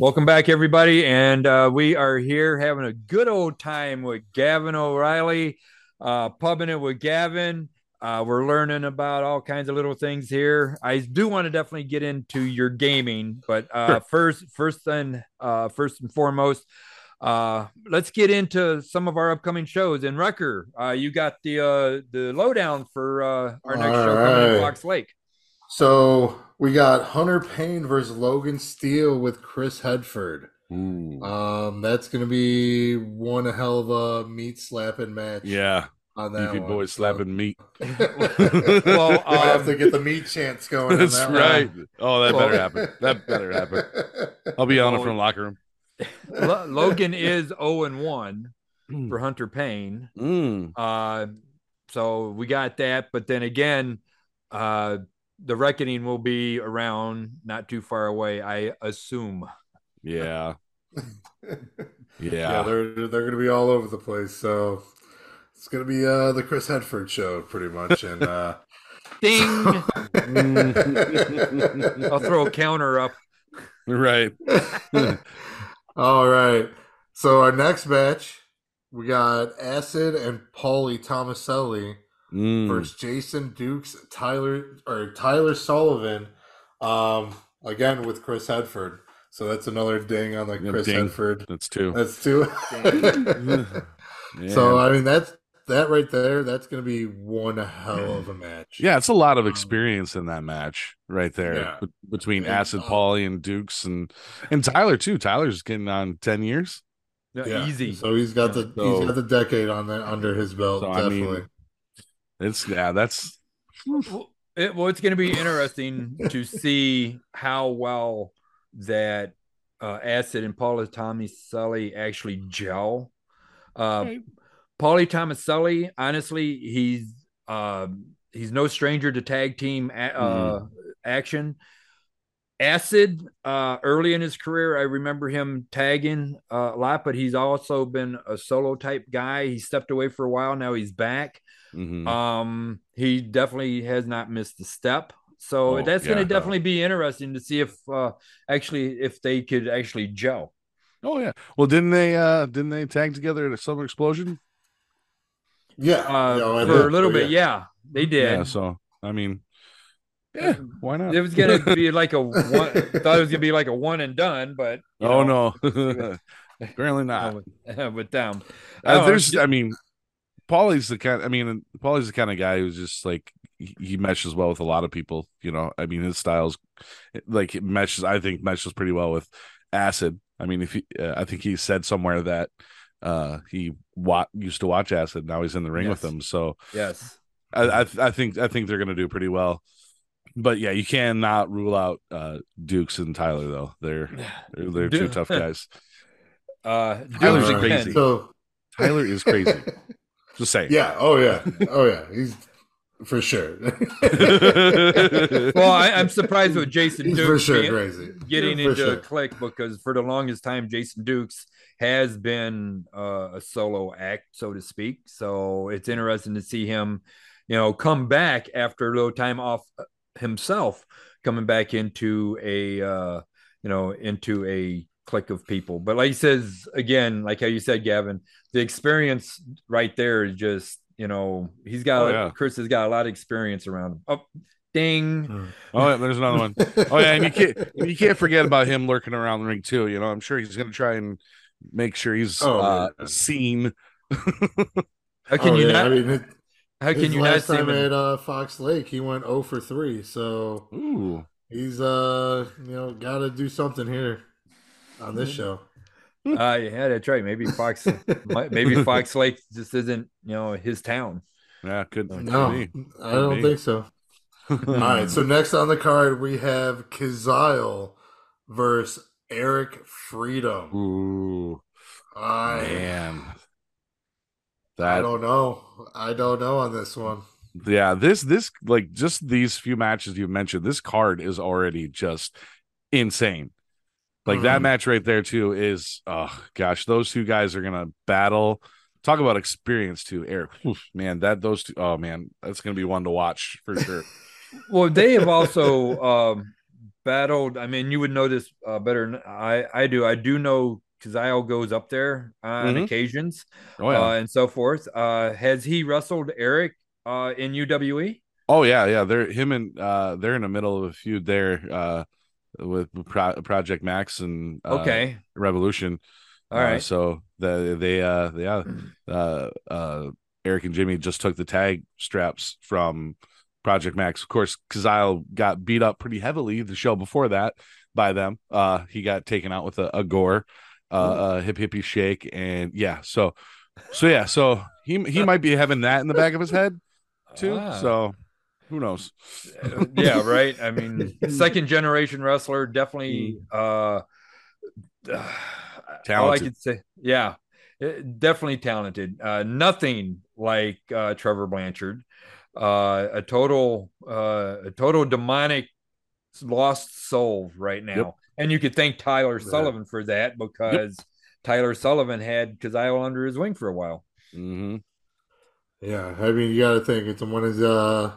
Welcome back, everybody, and uh, we are here having a good old time with Kavan O'Reilly, uh, pubbing it with Kavan. Uh, we're learning about all kinds of little things here. I do want to definitely get into your gaming, but uh, Sure. first, first and uh, first and foremost, uh, let's get into some of our upcoming shows. And Wrecker, uh, you got the uh, the lowdown for uh, our next All show coming in right. Fox Lake. So we got Hunter Payne versus Logan Steele with Chris Hedford. Ooh. Um, that's gonna be one hell of a meat slapping match. yeah, on that beefy one. boys slapping meat. Well, I have um, to get the meat chants going. That's that right. one. Oh, that Well- better happen. That better happen. I'll be on it from the locker room. Logan is 0 and 1 for Hunter Payne. Mm. Uh, so we got that, but then again, uh, the reckoning will be around not too far away, I assume. Yeah, yeah, yeah. they're they're gonna be all over the place. So it's gonna be uh the Chris Hedford show, pretty much. And uh Ding! I'll throw a counter up. right. all right. So our next match, we got Acid and Paulie Tomaselli Mm. versus Jason Dukes, Tyler or Tyler Sullivan. Um, again with Chris Hedford. So that's another ding on the Yeah, Chris ding. Hedford. That's two. That's two. Yeah. So I mean that's that right there, that's gonna be one hell of a match. Yeah, it's a lot of Um, experience in that match right there Yeah. be- between And, Acid Paulie and Dukes and and Tyler too. Tyler's getting on ten years. No, Yeah. Easy. So he's got the So- he's got the decade on that under his belt. So, I mean, definitely. It's yeah, that's Well, it, well, it's going to be interesting to see how well that uh, Acid and Paulie Tomaselli actually gel. Uh, Right. Paulie Tomaselli, honestly, he's um, he's no stranger to tag team a- uh, action. Acid, uh, early in his career, I remember him tagging uh, a lot, but he's also been a solo type guy. He stepped away for a while. Now he's back. Mhm. Um, he definitely has not missed a step. So Oh, that's going to definitely be interesting to see if uh, actually if they could actually gel. oh yeah. Well, didn't they uh didn't they tag together at a Summer Explosion? Yeah, Uh, no, for did. a little Oh, bit, yeah, they did. Yeah. So I mean, yeah, why not? It was gonna be like a one. thought it was gonna be like a one and done, but oh know, no, apparently uh, not. with, with them. Uh, there's, j- I mean, Paulie's the kind. I mean, Paulie's the kind of guy who's just like he, he meshes well with a lot of people. You know, I mean, his styles like it meshes. I think meshes pretty well with Acid. I mean, if he, uh, I think he said somewhere that uh he wa- used to watch Acid. Now he's in the ring with Yes. them. So yes, I, I, I think I think they're gonna do pretty well. But yeah, you cannot rule out uh Dukes and Tyler though. They're they're, they're two tough guys. uh, Tyler's crazy. So Tyler is crazy. Just saying. yeah, oh yeah, oh yeah, he's for sure. Well, I, I'm surprised with Jason he's Duke for sure being- crazy. getting For into sure. a click because for the longest time Jason Dukes has been uh, a solo act, so to speak. So it's interesting to see him, you know, come back after a little time off uh, himself, coming back into a, uh, you know, into a clique of people. But like he says again, like how you said, Kavan, the experience right there is just, you know, he's got Oh, yeah. Chris has got a lot of experience around him. Oh, ding. Hmm. Oh, yeah, there's another one. Oh yeah, and you can't you can't forget about him lurking around the ring too. You know, I'm sure he's gonna try and make sure he's Oh, uh, seen. How can Oh, you yeah, not? I mean, it, How can his you not last see him? time at uh, Fox Lake, he went 0 for 3. So Ooh, he's uh, you know, got to do something here on this show. Uh, yeah, that's right. Maybe Fox, maybe Fox Lake just isn't, you know, his town. yeah, could, could No, be. I don't be. think so. All right, so next on the card we have Kazile versus Eric Freedom. Ooh, I man, I don't know. I don't know on this one. yeah, this this like just these few matches you mentioned. This card is already just insane. Like that Mhm. match right there too is oh gosh, those two guys are gonna battle. Talk about experience too, Eric. Oof, man, that those two oh man, that's gonna be one to watch for sure. Well, they have also um, battled. I mean, you would know this uh, better than I, I do. I do know Kazile goes up there on Mhm. occasions Oh yeah. uh, and so forth. Uh, has he wrestled Eric uh, in UWE? oh yeah, yeah. They're him and uh they're in the middle of a feud there uh with Pro- Project Max and uh, Okay. Revolution. All Uh, right. so the they uh yeah uh uh Eric and Jimmy just took the tag straps from Project Max. Of course, Kazile got beat up pretty heavily the show before that by them. Uh he got taken out with a, a gore, uh a hip hippie shake, and yeah, so so yeah, so he he might be having that in the back of his head too. Ah. So who knows? Uh, yeah, right. I mean, second generation wrestler, definitely. Uh, all I Talented. could say, yeah, eh, definitely talented. Uh, nothing like uh, Trevor Blanchard. Uh, a total, uh, a total demonic lost soul right now. Yep. And you could thank Tyler Yeah. Sullivan for that because Tyler Sullivan had Kazile under his wing for a while. hmm Yeah, I mean, you got to think it's when is uh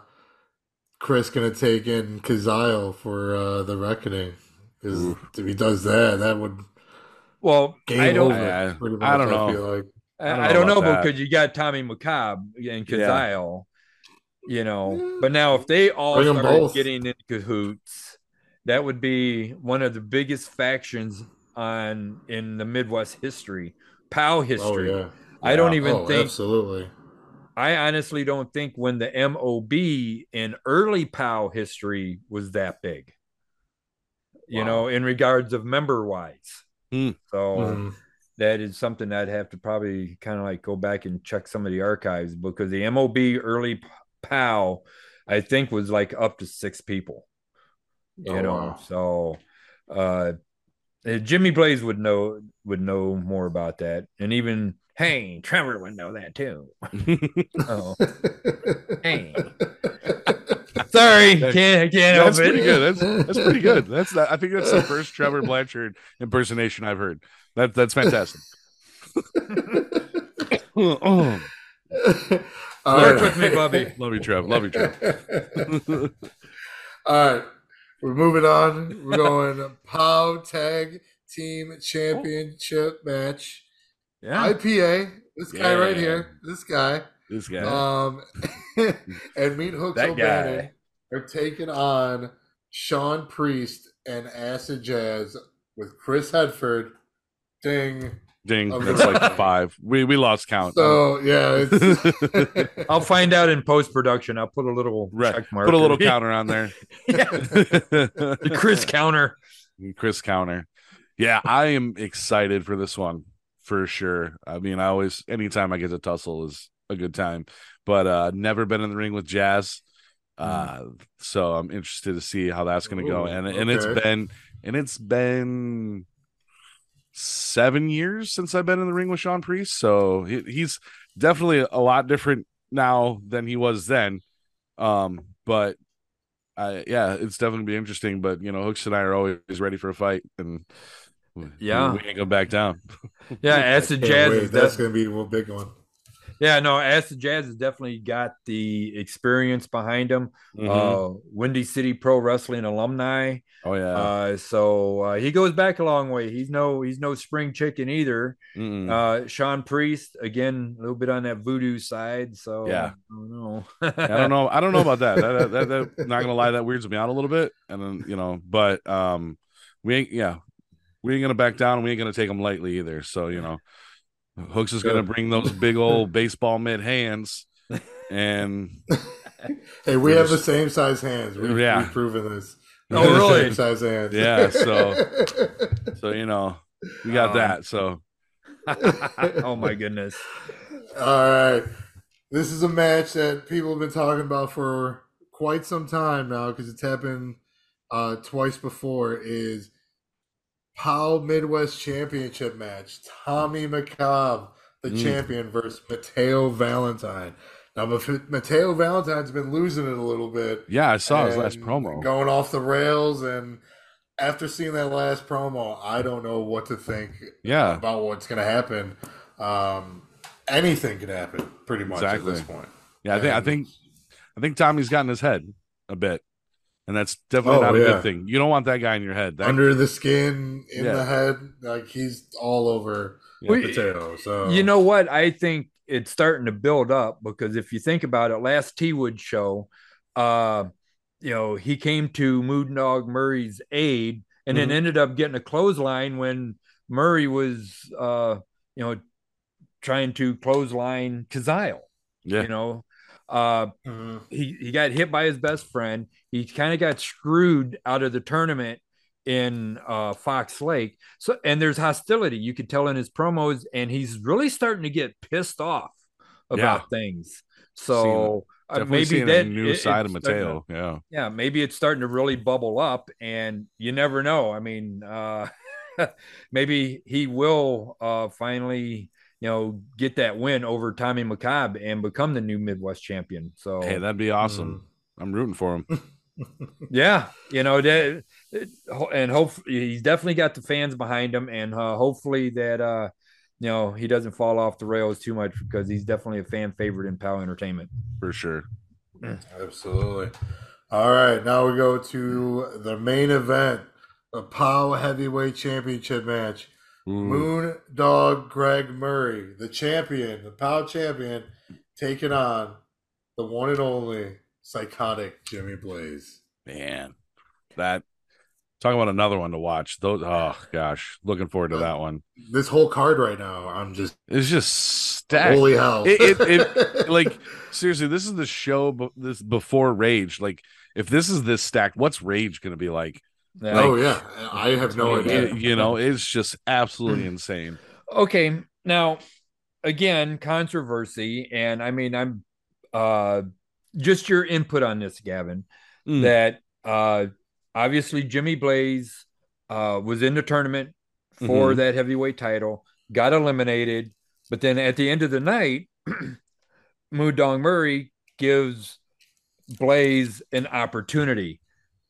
Chris gonna take in Kazile for uh the reckoning? Because if he does that, that would Well, game I don't, over. I- pretty I don't much, know. feel like. I, I don't I know don't know, about that. because you got Tommy McCobb and Yeah. You know. Yeah. But now, if they all Bring 'em started both. getting in cahoots, that would be one of the biggest factions on in the Midwest history, POW Oh history. yeah, I don't even Oh, think absolutely. I honestly don't think when the MOB in early POW history was that big. You Wow. know, in regards of member wise. Hmm. So Mhm. that is something I'd have to probably kind of like go back and check some of the archives because the MOB early POW, I think, was like up to six people. You Oh, know, wow. so uh, Jimmy Blaze would know would know more about that, and even hey, Trevor would know that too. Oh, hey, sorry, can't can't help That's it. pretty good. That's that's pretty good. That's that, I think that's the first Trevor Blanchard impersonation I've heard. That that's fantastic. oh, All Work right. with me, Bubby. love you, Trev. Love you, Trev. All right, we're moving on. We're going POW Tag Team Championship match. Yeah, IPA. This guy right here. This guy. This guy. Um, and Meat Hooks That O'Bannon guy. are taking on Sean Priest and Acid Jazz with Chris Hedford. Ding. Ding. of That's like five. We we lost count. So yeah, it's I'll find out in post production. I'll put a little Right. check mark. Put a little counter on there. yeah, the Chris counter. Chris counter. Yeah, I am excited for this one for sure. I mean, I always anytime I get to tussle is a good time. But uh never been in the ring with Jazz. Uh so I'm interested to see how that's gonna go. Ooh, And and it's okay. been and it's been seven years since I've been in the ring with Sean Priest. So he, he's definitely a lot different now than he was then. Um, but I yeah, it's definitely be interesting. But you know, Hooks and I are always ready for a fight, and Yeah. we ain't gonna back down. Yeah, acid Can't jazz. wait. Is That's def- gonna be a big one. yeah, no, acid jazz has definitely got the experience behind him. Mhm. Uh, Windy City Pro Wrestling alumni. oh yeah, Uh, so uh, he goes back a long way. He's no he's no spring chicken either. Mm-mm. Uh, Sean Priest again, a little bit on that voodoo side. So Yeah. I don't know. I don't know. I don't know about that. That, that, that, that- not gonna lie, that weirds me out a little bit. And then you know, but um, we ain't yeah, we ain't gonna back down. and We ain't gonna take them lightly either. So you know, Hooks is gonna bring those big old baseball mitt hands, and Hey, we have the same size hands. We've, Yeah. we've proven this. Oh, We have really? Same size hands. Yeah, so- so you know, we got Um, that. So oh my goodness. All right. This is a match that people have been talking about for quite some time now because it's happened uh, twice before. Is POW Midwest Championship match? Tommy McCobb, the Mm. champion, versus Mateo Valentine. Now, Mateo Valentine's been losing it a little bit. yeah, I saw his last promo. going off the rails. And after seeing that last promo, I don't know what to think Yeah, about what's going to happen. Um, anything could happen, pretty much Exactly. at this point. yeah. I think I think I think Tommy's gotten his head a bit, and that's definitely Oh, not a yeah. good thing. You don't want that guy in your head. That, under the skin, in Yeah. the head, like he's all over yeah. We- Mateo. So You know what? I think it's starting to build up because if you think about it, last T Wood show, uh, you know, he came to Moon Dog Murray's aid and then Mhm. ended up getting a clothesline when Murray was, uh, you know, trying to clothesline Kazile. yeah, You know, uh, Mhm. he he got hit by his best friend. He kind of got screwed out of the tournament in uh, Fox Lake. So and there's hostility. You could tell in his promos, and he's really starting to get pissed off about things. So uh, maybe that a new it- side of starting to- Mateo. Yeah, yeah, maybe it's starting to really bubble up, and you never know. I mean, uh, maybe he will uh, finally, you know, get that win over Tommy McCobb and become the new Midwest champion. So hey, that'd be awesome. I'm rooting for him. yeah, you know that, and hope he's definitely got the fans behind him, and uh, hopefully that uh, you know he doesn't fall off the rails too much because he's definitely a fan favorite in POW Entertainment. for sure. Absolutely. All right, now we go to the main event, the POW Heavyweight Championship match. Mm. Ooh. Moon Dog Greg Murray, the champion, the POW champion, taking on the one and only psychotic Jimmy Blaze. man that Talking about another one to watch. Those oh gosh, looking forward to uh, that one. This whole card right now, I'm just It's just stacked. holy hell. It- it- it- like seriously, this is the show this before Rage. Like if this is this stacked, what's Rage going to be like? Yeah. oh yeah, I have no idea. It- you know, it's just absolutely insane. okay now again controversy and i mean i'm uh just your input on this kavan Mm. that uh obviously jimmy blaze uh was in the tournament for Mhm. that heavyweight title got eliminated but then at the end of the night Moondog murray gives blaze an opportunity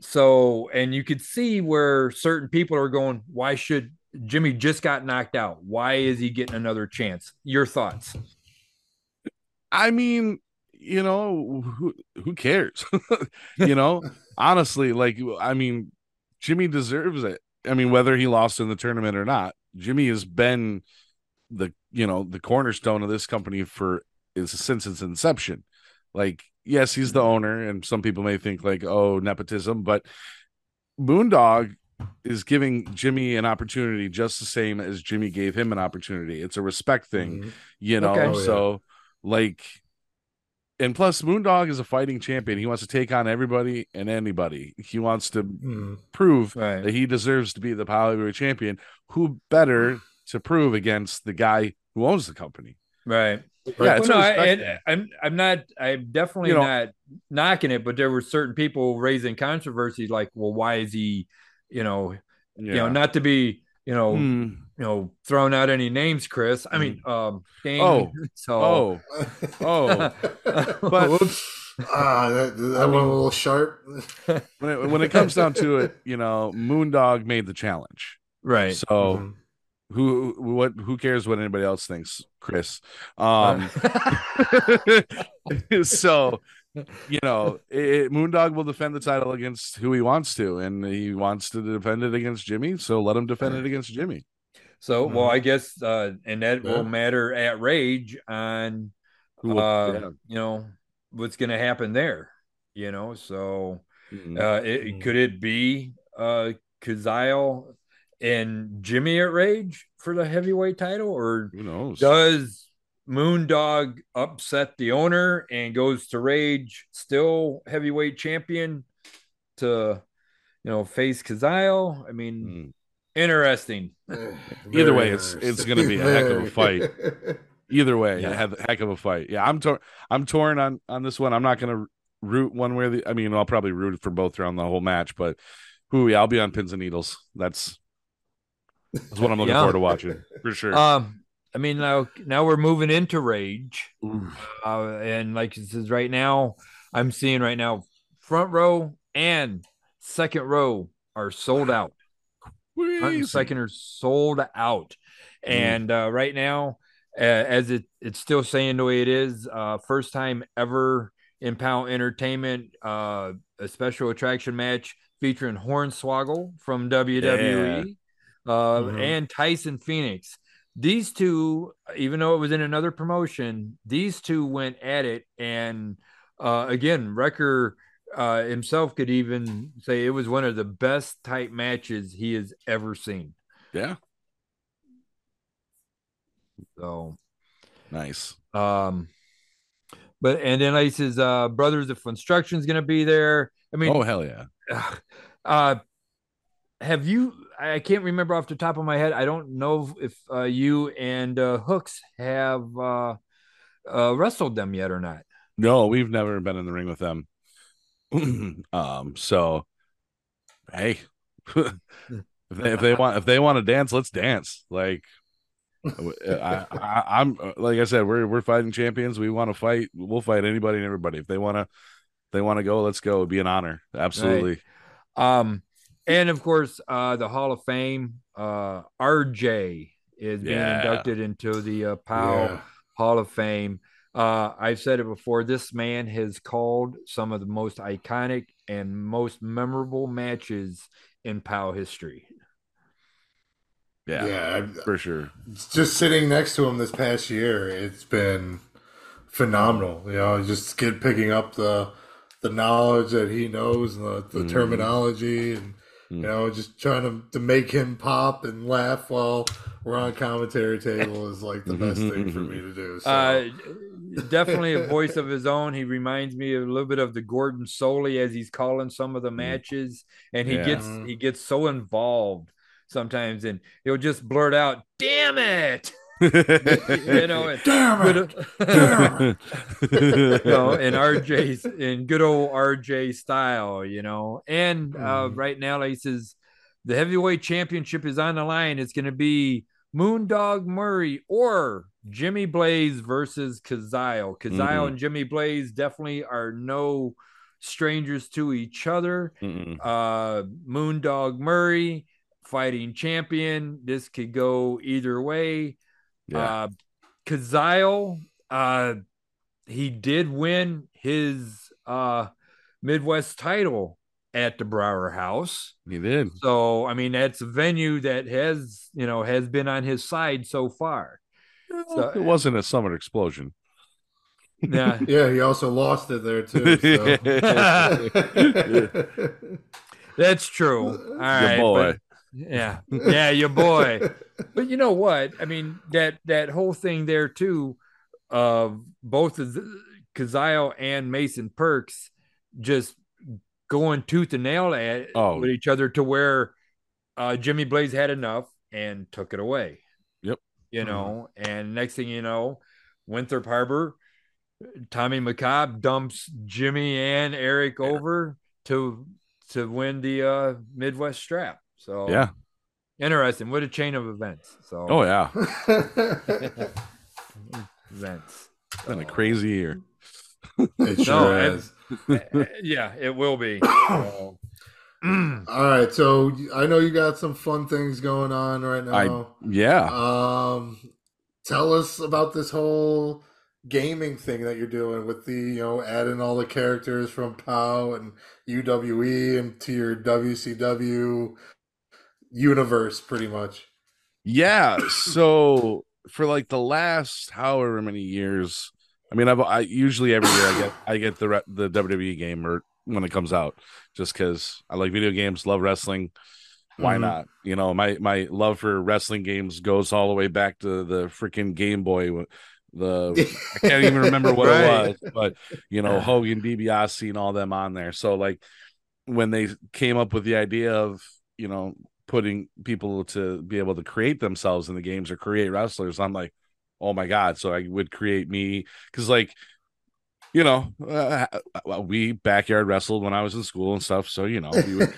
so and you could see where certain people are going why should jimmy just got knocked out why is he getting another chance your thoughts I mean, you know, who who cares? you know, honestly, like I mean, Jimmy deserves it. I mean, whether he lost in the tournament or not, Jimmy has been the you know the cornerstone of this company for is since its inception. Like, yes, he's the owner, and some people may think like, oh, nepotism, but Moondog is giving Jimmy an opportunity just the same as Jimmy gave him an opportunity. It's a respect thing Mhm. you know Okay. Oh, yeah. so like and plus moondog is a fighting champion he wants to take on everybody and anybody he wants to Mhm. prove right that he deserves to be the power heavyweight champion who better to prove against the guy who owns the company right yeah Well, no, a I, respect and. I'm I'm not I'm definitely You know- not knocking it, but there were certain people raising controversies like, well, why is he, you know, you know, not to be, you know, Hmm. you know, throwing out any names, Chris. I mean, um, Dane, Oh. so oh oh but Whoops. Ah, that, that went a little sharp. when it, when it comes down to it you know moondog made the challenge right, so Mhm. Who what who cares what anybody else thinks chris um so you know it, moondog will defend the title against who he wants to and he wants to defend it against jimmy so let him defend it against jimmy so well, I guess, uh, and that Yeah. will matter at Rage on, uh, yeah. you know, what's going to happen there, you know, so. Mm. Uh, it. Could it be uh, Kazile and Jimmy at Rage for the heavyweight title, or who knows does Moondog upset the owner and goes to Rage, still heavyweight champion, to you know face Kazile? I mean, Mm. interesting. Either way, it's- it's gonna be a heck of a fight. either way Yeah. yeah. have a heck of a fight yeah i'm torn i'm torn on on this one i'm not gonna root one way or the i mean i'll probably root for both around the whole match but who yeah i'll be on pins and needles that's that's what i'm looking Yeah. forward to watching for sure Um, I mean now now we're moving into Rage. Uh, and like it says right now, I'm seeing right now front row and second row are sold out. Front and second are sold out. Mm. And uh, right now, uh, as it it's still saying the way it is, uh, first time ever in Pound Entertainment, uh, a special attraction match featuring Hornswoggle from WWE uh, Mhm. and Tyson Phoenix. These two, even though it was in another promotion, these two went at it. And uh, again, Wrecker uh, himself could even say it was one of the best type matches he has ever seen. yeah So, nice um, but and then like he says, uh, Brothers of Construction is going to be there. I mean, oh hell yeah uh, have you? I can't remember off the top of my head. I don't know if uh, you and uh, Hooks have uh, uh, wrestled them yet or not. no we've never been in the ring with them um so hey if they, if they want if they want to dance let's dance like I, I, I'm like I said, we're we're fighting champions. We want to fight. We'll fight anybody and everybody. If they want to, they want to go. Let's go. It'd be an honor. Absolutely. Um, and of course, uh, the Hall of Fame, uh, RJ is being Yeah. inducted into the uh, POW Yeah. Hall of Fame. Uh, I've said it before. This man has called some of the most iconic and most memorable matches in POW history. Yeah, Yeah, for sure. just sitting next to him this past year, it's been phenomenal. You know, just get picking up the the knowledge that he knows and the, the Mhm. terminology and You Hmm. know, just trying to, to make him pop and laugh while we're on commentary table is like the best thing for me to do. So. Uh, definitely a voice of his own. He reminds me a little bit of the Gordon Solie as he's calling some of the matches, and he Yeah. gets he gets so involved sometimes, and he'll just blurt out, "Damn it!" You know, and Damn good, it! you know, in RJ's in good old RJ style, you know. And uh, Mhm. right now, like he says, the heavyweight championship is on the line. It's going to be Moondog Murray or Jimmy Blaze versus Kazile. Kazile Mhm. and Jimmy Blaze definitely are no strangers to each other. Mm-mm. Uh, Moondog Murray fighting champion. This could go either way. Yeah. Uh, Kazile, uh, he did win his uh, Midwest title at the Brauer House. he did. So, I mean, that's a venue that has, you know, has been on his side so far. So- it wasn't a summer explosion. Yeah. yeah, he also lost it there too. So. That's true. All right. boy. Yeah. Yeah, your boy. but you know what? I mean, that that whole thing there too, of both of the- Kazile and Mason Perks just going tooth and nail at Oh. with each other to where uh, Jimmy Blaze had enough and took it away. Yep. You know, and next thing you know, Winthrop Harbor, Tommy McCobb dumps Jimmy and Eric over to to win the uh, Midwest strap. So Yeah. interesting. What a chain of events. So Oh yeah. events. It's been a crazy year. it sure No, has. Uh, yeah, it will be. So, All right, so I know you got some fun things going on right I- now. Yeah. Um, tell us about this whole gaming thing that you're doing with the you know adding all the characters from POW and UWE into your WCW universe, pretty much. Yeah. So for like the last however many years, I mean, I've I usually every year I get I get the re- the WWE game or when it comes out, just because I like video games, love wrestling. Why Mhm. not? You know, my my love for wrestling games goes all the way back to the freaking Game Boy. The I can't even remember what Right. it was, but you know, Hogan, DiBiase, and all them on there. So like when they came up with the idea of you know putting people to be able to create themselves in the games or create wrestlers, I'm like, oh my god! So I would create me because like you know uh, we backyard wrestled when I was in school and stuff. So you know we would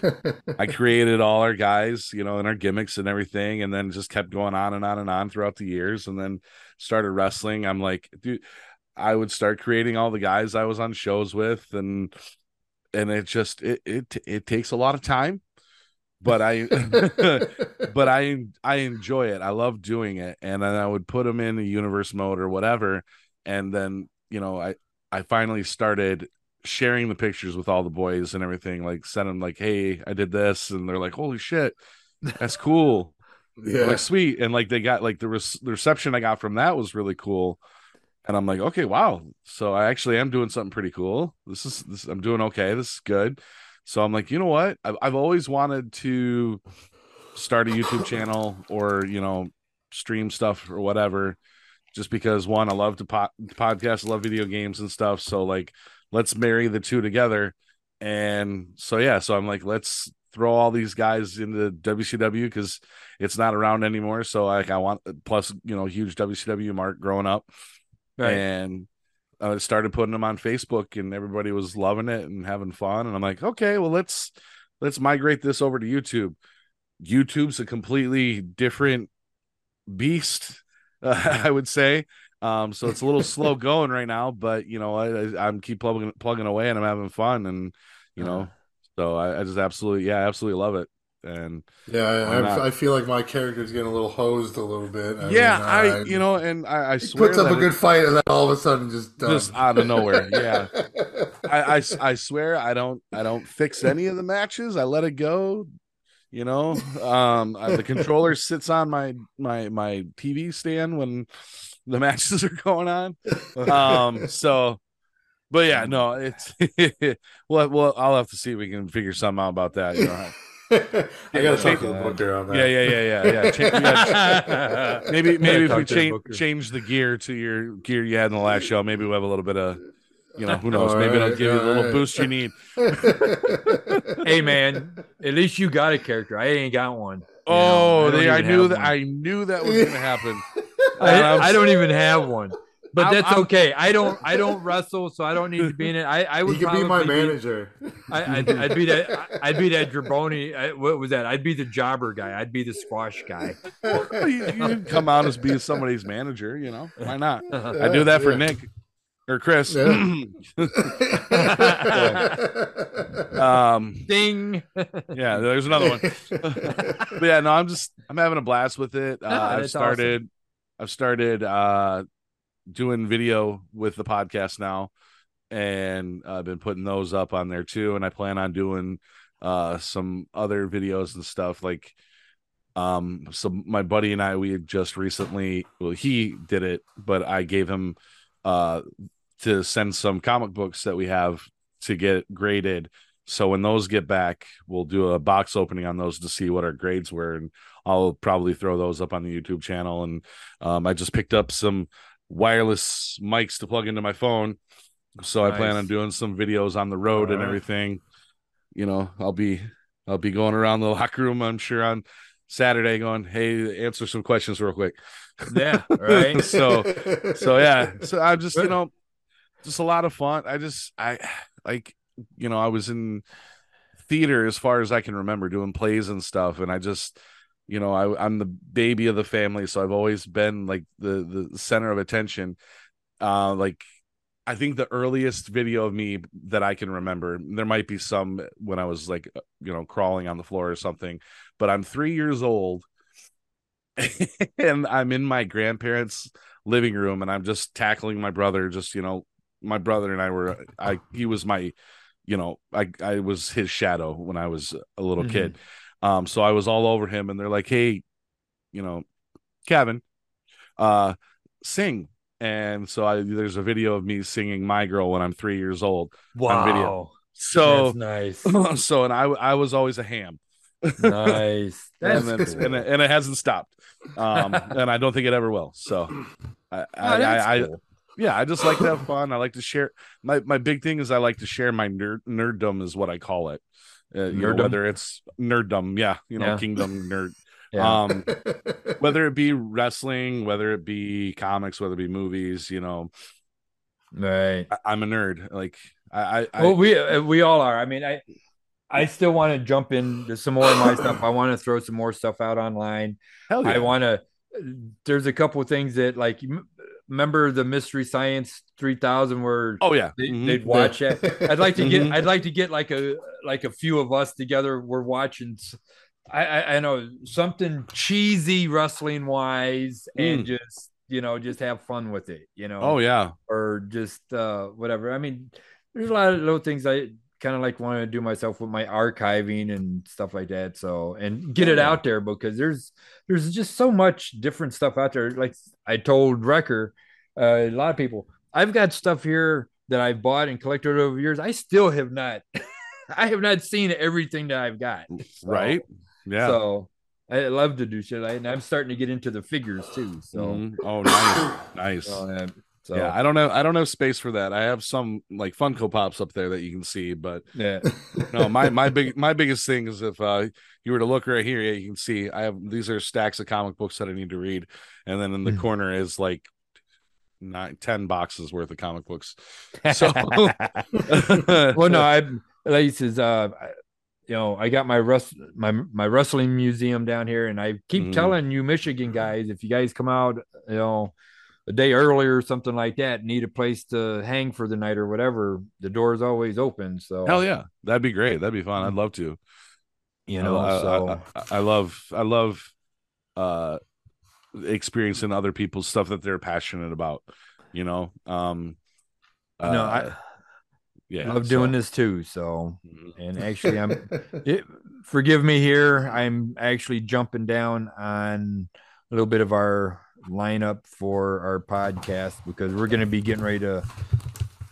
I created all our guys, you know, and our gimmicks and everything, and then just kept going on and on and on throughout the years, and then started wrestling. I'm like, dude, I would start creating all the guys I was on shows with, and and it just it it it takes a lot of time, but I but I I enjoy it. I love doing it, and then I would put them in a universe mode or whatever, and then you know I I finally started sharing the pictures with all the boys and everything, like send them like, hey, I did this, and they're like, holy shit, that's cool. yeah. like sweet. And like they got like the, res- the reception i got from that was really cool. And i'm like okay wow. So i actually am doing something pretty cool. This is this i'm doing okay. This is good so i'm like you know what i've, I've always wanted to start a youtube channel or you know stream stuff or whatever just because one i love to po- podcast i love video games and stuff so like let's marry the two together and so yeah so i'm like let's throw all these guys into WCW because it's not around anymore. So like I want plus you know huge WCW mark growing up, right. and I started putting them on Facebook, and everybody was loving it and having fun. And I'm like, okay, well let's let's migrate this over to YouTube. YouTube's a completely different beast, uh, I would say. Um, so it's a little slow going right now, but you know, I, I I'm keep plugging plugging away and I'm having fun, and you know, so I, I just absolutely, yeah, absolutely love it. And Yeah? I, I feel like my character's getting a little hosed a little bit. I yeah, mean, I, uh, you know, and I, I swear puts up a good fight and then all of a sudden just done. just out of nowhere. Yeah, I, I, I swear I don't, I don't fix any of the matches. I let it go. You know, um, I- the controller sits on my my my TV stand when the matches are going on. Um, so, but yeah, no, it's well, well, I'll have to see if we can figure something out about that. You know, I gotta talk to the booker on that. Yeah, yeah, yeah, yeah, yeah. Cha- you gotta- maybe maybe if we to change change the gear to your gear you had in the last show, maybe we'll have a little bit of you know, who knows? All maybe it'll give you the little right. boost you need. hey man, at least you got a character. I ain't got one. you oh, know? Oh, don't they, I knew that one. I knew that was gonna happen. I, I'm I don't even have one. But I'm- that's I'm- okay. I don't. I don't wrestle, so I don't need to be in it. I, I would He could be my probably manager. I, I'd, I'd be that. I'd be that Draboni. I, what was that? I'd be the jobber guy. I'd be the squash guy. you, you can come out as be somebody's manager, you know. Why not? I do that for Yeah. Nick or Chris. Yeah. um Ding. yeah, there's another one. but yeah, no, I'm just I'm having a blast with it. Uh, Ah, I've that's started I've started uh doing video with the podcast now and I've been putting those up on there too and I plan on doing uh some other videos and stuff like um so my buddy and I we had just recently well he did it but I gave him uh to send some comic books that we have to get graded so when those get back, we'll do a box opening on those to see what our grades were, and I'll probably throw those up on the YouTube channel. And um, I just picked up some wireless mics to plug into my phone, so I plan on doing some videos on the road and Alright. everything. You know, I'll be I'll be going around the locker room. I'm sure on Saturday, going, "Hey, answer some questions real quick." Yeah. Right. so so yeah so I'm just you know just a lot of fun i just i like you know i was in theater as far as i can remember doing plays and stuff and i just you know I, i'm the baby of the family so i've always been like the the center of attention uh like i think the earliest video of me that i can remember there might be some when i was like you know crawling on the floor or something but i'm three years old and I'm in my grandparents' living room and I'm just tackling my brother. Just, you know, my brother and I were, I, he was my, you know, I, I was his shadow when I was a little Mhm. kid. Um, so I was all over him and they're like, Hey, you know, Kavan, uh, sing. And so I, there's a video of me singing my girl when I'm three years old. Wow. video. So, That's nice. so, and I, I was always a ham. nice. And, cool. and, it, and it hasn't stopped. Um, and I don't think it ever will. So, I, I, that's I, I cool. yeah, I just like to have fun. I like to share. My my big thing is I like to share my nerd nerddom is what I call it. Uh, you know, whether it's nerddom, yeah, you know, Yeah. kingdom nerd. Yeah. Um, whether it be wrestling, whether it be comics, whether it be movies, you know, right. I, I'm a nerd. Like I, I, I Well, we uh, we all are. I mean, I I still want to jump into some more of my stuff. I want to throw some more stuff out online. hell yeah. I want to. There's a couple of things that like you m- remember the Mystery Science 3000 where oh yeah, they, Mhm. they'd watch it. I'd like to get. Mhm. I'd like to get like a like a few of us together. We're watching. I know something cheesy wrestling wise, and just you know just have fun with it. You know. oh yeah, Or just uh whatever. I mean, there's a lot of little things I kind of like want to do myself with my archiving and stuff like that. So and get it out there because there's there's just so much different stuff out there. Like I told Wrecker, uh, a lot of people, I've got stuff here that I've bought and collected over years. I still have not, I have not seen everything that I've got. So- right, yeah. So I love to do shit, I, and I'm starting to get into the figures too. So, Mhm. oh nice, nice. so, uh, so yeah, I don't know. I don't have space for that. I have some like Funko Pops up there that you can see, but yeah. no, my my big my biggest thing is if uh you were to look right here, yeah, you can see I have these are stacks of comic books that I need to read, and then in the Mhm. corner is like nine ten boxes worth of comic books. So well, no, I like says, uh, you know, I got my rust my my wrestling museum down here, and I keep Mhm. telling you, Michigan guys, if you guys come out, you know, a day earlier or something like that, need a place to hang for the night or whatever, the door is always open. So hell yeah, that'd be great. That'd be fun. I'd love to. you know, I, I- so I, I love I love uh experiencing other people's stuff that they're passionate about. You know, um, no, uh, I yeah, love so- doing this too. So, Mhm. and actually, I'm it, forgive me here. I'm actually jumping down on a little bit of our lineup for our podcast because we're going to be getting ready to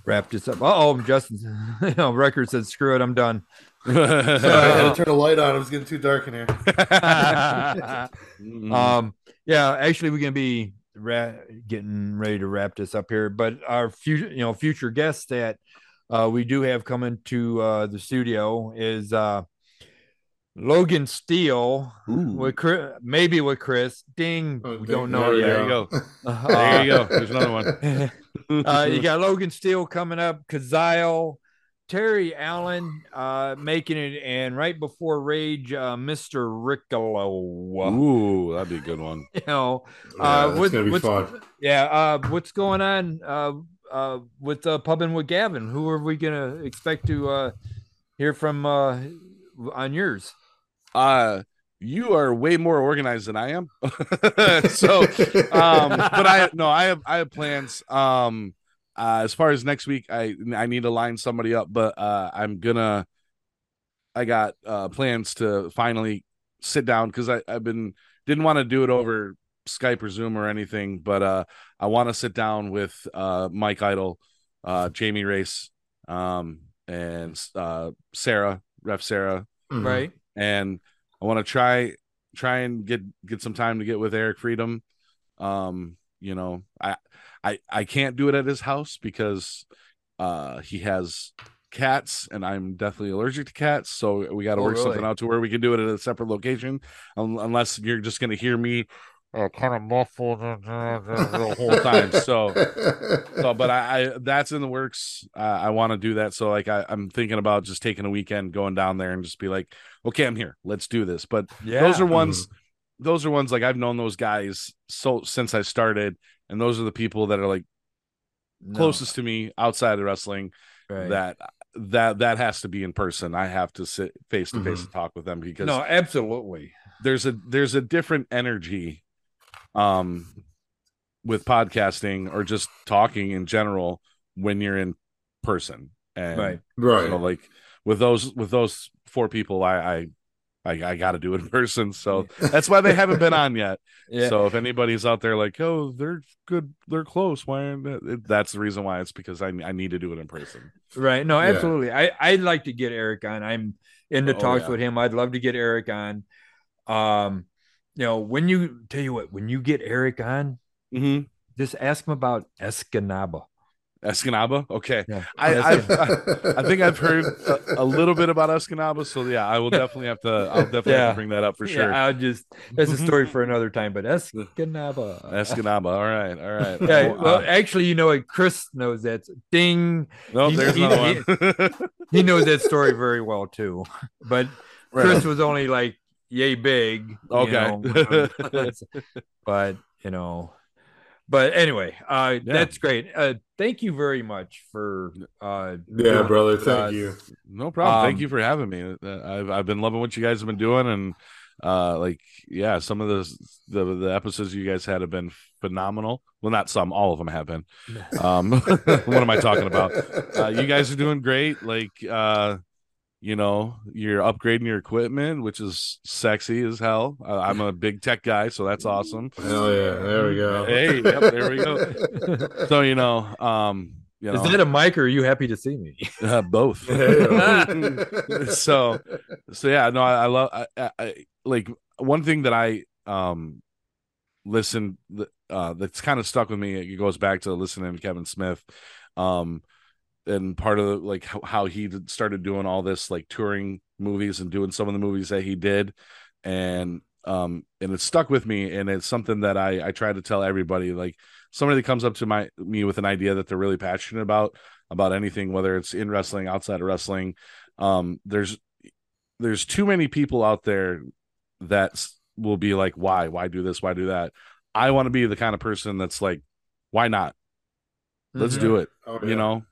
wrap this up. Oh, Justin, you know, Wrecker said, "Screw it, I'm done." Sorry, I gotta turn the light on. It was getting too dark in here. Mm. Um, yeah, actually, we're gonna be ra- getting ready to wrap this up here. But our future, you know, future guests that uh, we do have coming to uh, the studio is uh, Logan Steele with Chris, maybe with Chris. Ding, Oh, we don't know There yet. there you go. Uh, There you go. There's another one. uh, you got Logan Steele coming up, Kazile, Terry Allen uh, making it, and right before Rage, uh, Mr. Riccolo. Ooh, that'd be a good one. You know, Yeah, uh, it's what- gonna be what's, fun. yeah. Uh, what's going on uh, uh, with uh, Pubbing with Kavan? Who are we gonna expect to uh, hear from uh, on yours? Uh you are way more organized than I am. so um but I no, I have I have plans. Um uh as far as next week, I I need to line somebody up, but uh I'm gonna I got uh plans to finally sit down because I, I've been didn't want to do it over Skype or Zoom or anything, but uh I want to sit down with uh Mike Idle, uh Jamie Race, um and uh Sarah, Ref Sarah, Mhm. Right? And I want to try try and get get some time to get with Eric Freedom. Um, you know, I I I can't do it at his house because uh he has cats and I'm definitely allergic to cats, so we got to Oh, work something out to where we can do it at a separate location un- unless you're just going to hear me uh, kind of muffled the whole time. So so but I, I that's in the works uh, i want to do that so like I, i'm thinking about just taking a weekend going down there and just be like okay i'm here let's do this but Yeah. those are ones those are ones like i've known those guys so since i started and those are the people that are like No. closest to me outside of wrestling Right. that that that has to be in person i have to sit face to face Mhm. and talk with them because no, absolutely. there's a there's a different energy um with podcasting or just talking in general when you're in person and Right. right. you know, like with those with those four people i i i, I got to do it in person so that's why they haven't been on yet Yeah. so if anybody's out there like oh they're good they're close why aren't they? that's the reason why it's because i, I need to do it in person Right. No, Yeah. absolutely. I, I'd like to get Eric on. I'm into Oh, talks yeah. with him. I'd love to get Eric on. Um, you know, when you tell you what, when you get Eric on, mm-hmm. just ask him about Escanaba. escanaba okay Yeah. I, I, I think I've heard a, a little bit about Escanaba, so yeah, I will definitely have to. I'll definitely Yeah. bring that up for sure. Yeah, I'll just that's a story for another time, but Escanaba. Escanaba. All right, all right. Yeah, Oh, well, uh, actually, you know what? Chris knows that. Ding. no, he- there's he- another one. He knows that story very well too. But Right. Chris was only like yay big. you Okay. know, but you know, but anyway, uh, Yeah. that's great. Uh, thank you very much for uh, yeah, doing brother. Thank us. you. No problem. Thank Um, you for having me. Uh, I've I've been loving what you guys have been doing, and uh, like yeah, some of the the the episodes you guys had have been phenomenal. Well, not some, all of them have been. Um, what am I talking about? Uh, you guys are doing great. Like uh, you know, you're upgrading your equipment, which is sexy as hell. Uh, I'm a big tech guy, so that's awesome. Hell yeah! There we go. Hey, yep, there we go. So you know, um, you know, Is that a mic, or are you happy to see me? uh, both. So so yeah no i, I love I, I, I like one thing that i um listen uh that's kind of stuck with me it goes back to listening to kevin smith um and part of the, like how, how he started doing all this like touring movies and doing some of the movies that he did. And um and it stuck with me and it's something that i i try to tell everybody like somebody that comes up to my me with an idea that they're really passionate about about anything whether it's in wrestling outside of wrestling um there's there's too many people out there that will be like why? Why do this? Why do that? I want to be the kind of person that's like why not? Let's do it Oh, you know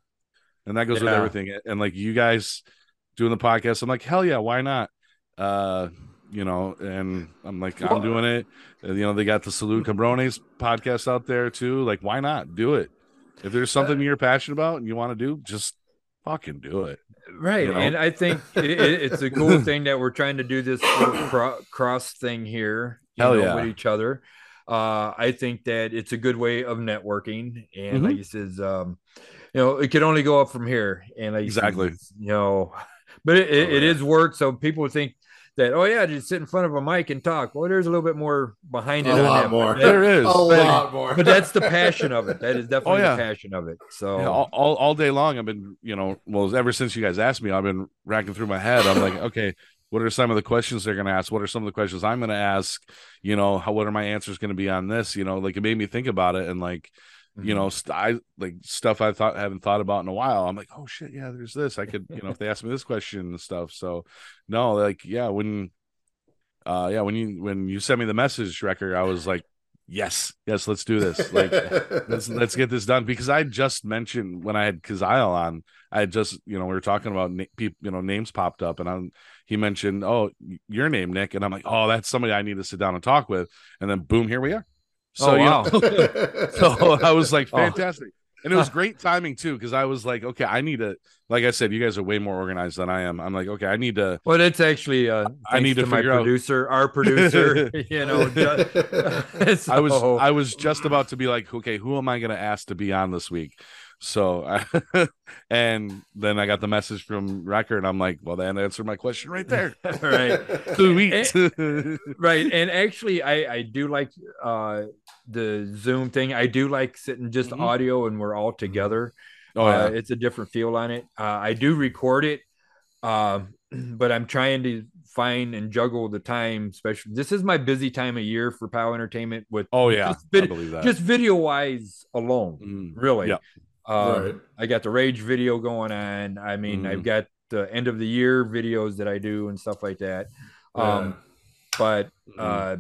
and that goes with everything and like you guys doing the podcast i'm like hell yeah why not uh you know and i'm like i'm doing it and, you know they got the salute cabrones podcast out there too like why not do it if there's something you're passionate about and you want to do just fucking do it Right. You know? And I think it, it- it's a cool thing that we're trying to do this cro- cross thing here you Hell know, yeah. with each other. Uh, I think that it's a good way of networking. And Mhm. like you says, um, you know, it could only go up from here. And like Exactly. you know, but it, it, Oh, it yeah. is work. So people would think that, oh yeah, just sit in front of a mic and talk. Well, there's a little bit more behind it. A on lot that, more. but- There is. A But- lot more. but that's the passion of it. That is definitely Oh, yeah. the passion of it. So Yeah, all, all, all day long i've been you know well ever since you guys asked me i've been racking through my head i'm like okay what are some of the questions they're going to ask what are some of the questions i'm going to ask you know how what are my answers going to be on this you know like it made me think about it and like Mm-hmm. you know st- i like stuff i thought haven't thought about in a while. I'm like oh shit yeah there's this. I could you know if they ask me this question and stuff. So no like yeah when uh yeah when you when you sent me the message Wrecker i was like yes yes let's do this. Like let's let's get this done. Because I just mentioned when I had Kazile on, I had just you know we were talking about na- people you know names popped up and I'm he mentioned oh your name Nick. And I'm like oh that's somebody I need to sit down and talk with. And then boom here we are. So Oh, you know, so I was like Oh. fantastic. And it was great timing too, because I was like, okay, I need to, like I said, you guys are way more organized than I am. I'm like, okay, I need to, Well, it's actually uh, I need thanks to my figure out- producer, our producer. you know, ju- I was I was just about to be like, okay, who am I going to ask to be on this week? So, I, and then I got the message from Wrecker, and I'm like, well, that answered my question right there. right, Sweet. right. And actually, I I do like uh the Zoom thing. I do like sitting just Mhm. audio and we're all together. oh Uh, yeah, it's a different feel on it. Uh, I do record it, um, but I'm trying to find and juggle the time. Especially, this is my busy time of year for Pow Entertainment. With oh yeah, just, I vid- believe that. just video wise alone, Mm. really. Yeah. Uh, right. I got the Rage video going on. I mean, Mhm. I've got the end of the year videos that I do and stuff like that. Um, but Mhm. uh,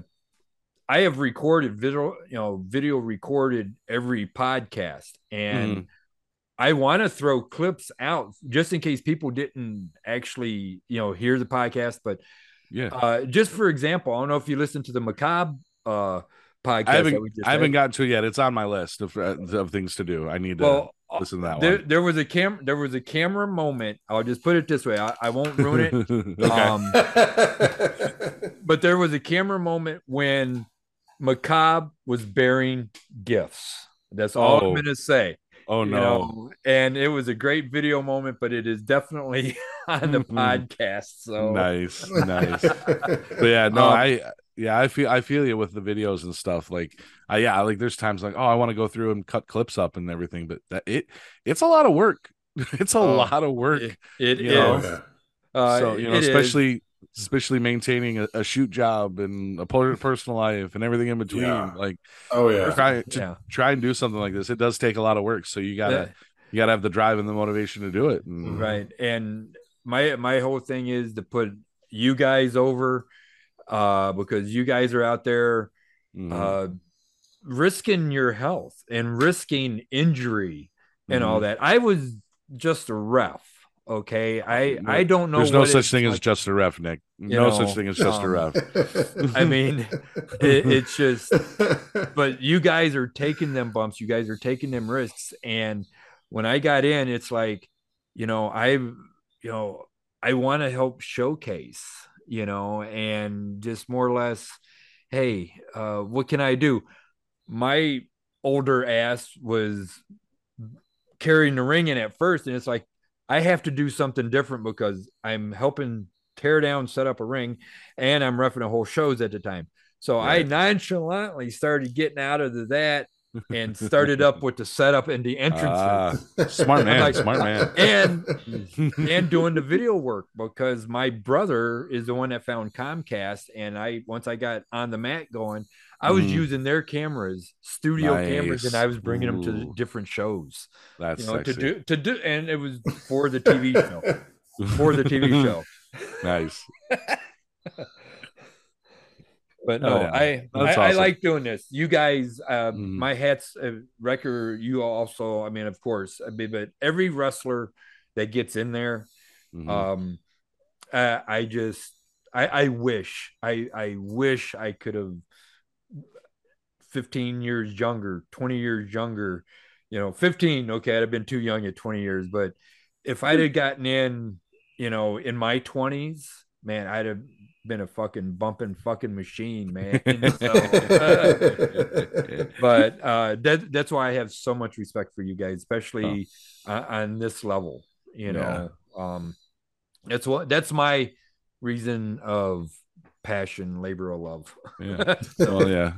I have recorded video, you know, video recorded every podcast, and Mhm. I want to throw clips out just in case people didn't actually, you know, hear the podcast. But yeah, uh, just for example, I don't know if you listen to the Macabre uh, podcast. I haven't that we just I haven't gotten to it yet. It's on my list of uh, of things to do. I need to well. listen to that There, one. there was a cam. There was a camera moment. I'll just put it this way. I, I won't ruin it. Um, but there was a camera moment when Macabre was bearing gifts. That's all Oh, I'm gonna say. Oh no. know, and it was a great video moment, but it is definitely on the Mhm. podcast. So Nice, nice. But yeah, no, Um, I yeah, I feel I feel you with the videos and stuff. Like, I yeah, like there's times like, oh, I want to go through and cut clips up and everything, but that it it's a lot of work. It's a Oh, lot of work. it, it You is. know? Yeah. Uh, so you know, it is. Especially especially maintaining a, a shoot job and a personal life and everything in between. Yeah. Like Oh yeah. try to Yeah. try and do something like this. It does take a lot of work. So you gotta Yeah. you gotta have the drive and the motivation to do it. And right and my my whole thing is to put you guys over uh because you guys are out there Mhm. uh risking your health and risking injury and all Mhm. that i was just a ref okay i i don't know There's no such thing as just a ref, Nick. No know, such thing as just a um, ref. i mean it, it's just but you guys are taking them bumps you guys are taking them risks and when i got in it's like you know i you know i want to help showcase you know and just more or less hey uh what can i do my older ass was carrying the ring in at first and it's like i have to do something different because i'm helping tear down set up a ring and i'm roughing a whole shows at the time. So I nonchalantly started getting out of the, that and started up with the setup and the entrances. Ah, smart man, like- smart man. and and doing the video work because my brother is the one that found Comcast. And I once I got on the mat going I was Mhm. using their cameras studio cameras and I was bringing them to different shows That's you know to do to do and it was for the TV show for the TV show nice. But Oh, no, yeah. I, I That's I like doing this. You guys, uh, Mhm. my hats, uh, Wrecker. You also, I mean, of course, I mean, but every wrestler that gets in there, Mhm. um, I, I just, I, I wish, I, I wish I could have, fifteen years younger, twenty years younger, you know, fifteen. Okay, I'd have been too young at twenty years, but if I'd have gotten in, you know, in my twenties, man, I'd have been a fucking bumping fucking machine, man. So, but uh, that that's why I have so much respect for you guys, especially uh, on this level. You know, um, that's what that's my reason of passion, labor of love. Yeah. well, yeah.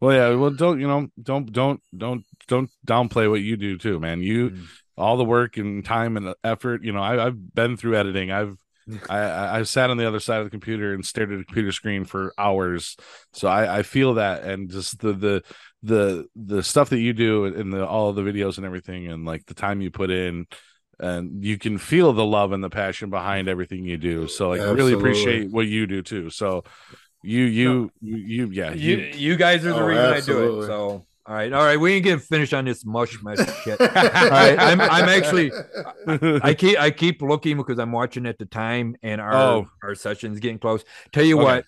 Well, yeah. Well, don't you know? Don't don't don't don't downplay what you do too, man. You Mm. all the work and time and effort. You know, I, I've been through editing. I've I, I I've sat on the other side of the computer and stared at a computer screen for hours. So I, I feel that, and just the the the the stuff that you do and the all of the videos and everything, and like the time you put in. And you can feel the love and the passion behind everything you do. So, like, I really appreciate what you do too. So, you, you, you, you yeah, you you, you guys are the Oh, reason I do it. So all right, all right, we ain't getting finished on this mush mush shit. all right, I'm I'm actually I keep I keep looking because I'm watching at the time and our Oh. our session's getting close. Tell you Okay. what,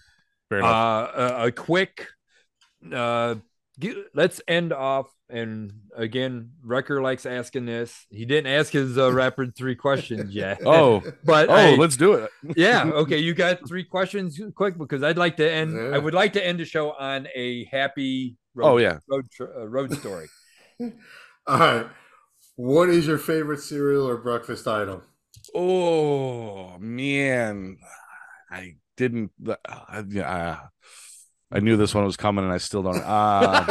Fair uh, a, a quick uh gi- let's end off and again Wrecker likes asking this he didn't ask his uh, rapid three questions yet oh, but oh, I- let's do it. yeah okay you got three questions quick because i'd like to end Yeah. i would like to end the show on a happy road, Oh yeah. road, uh, road story All right. What is your favorite cereal or breakfast item? Oh man, I didn't. I, yeah, I knew this one was coming, and I still don't. Uh,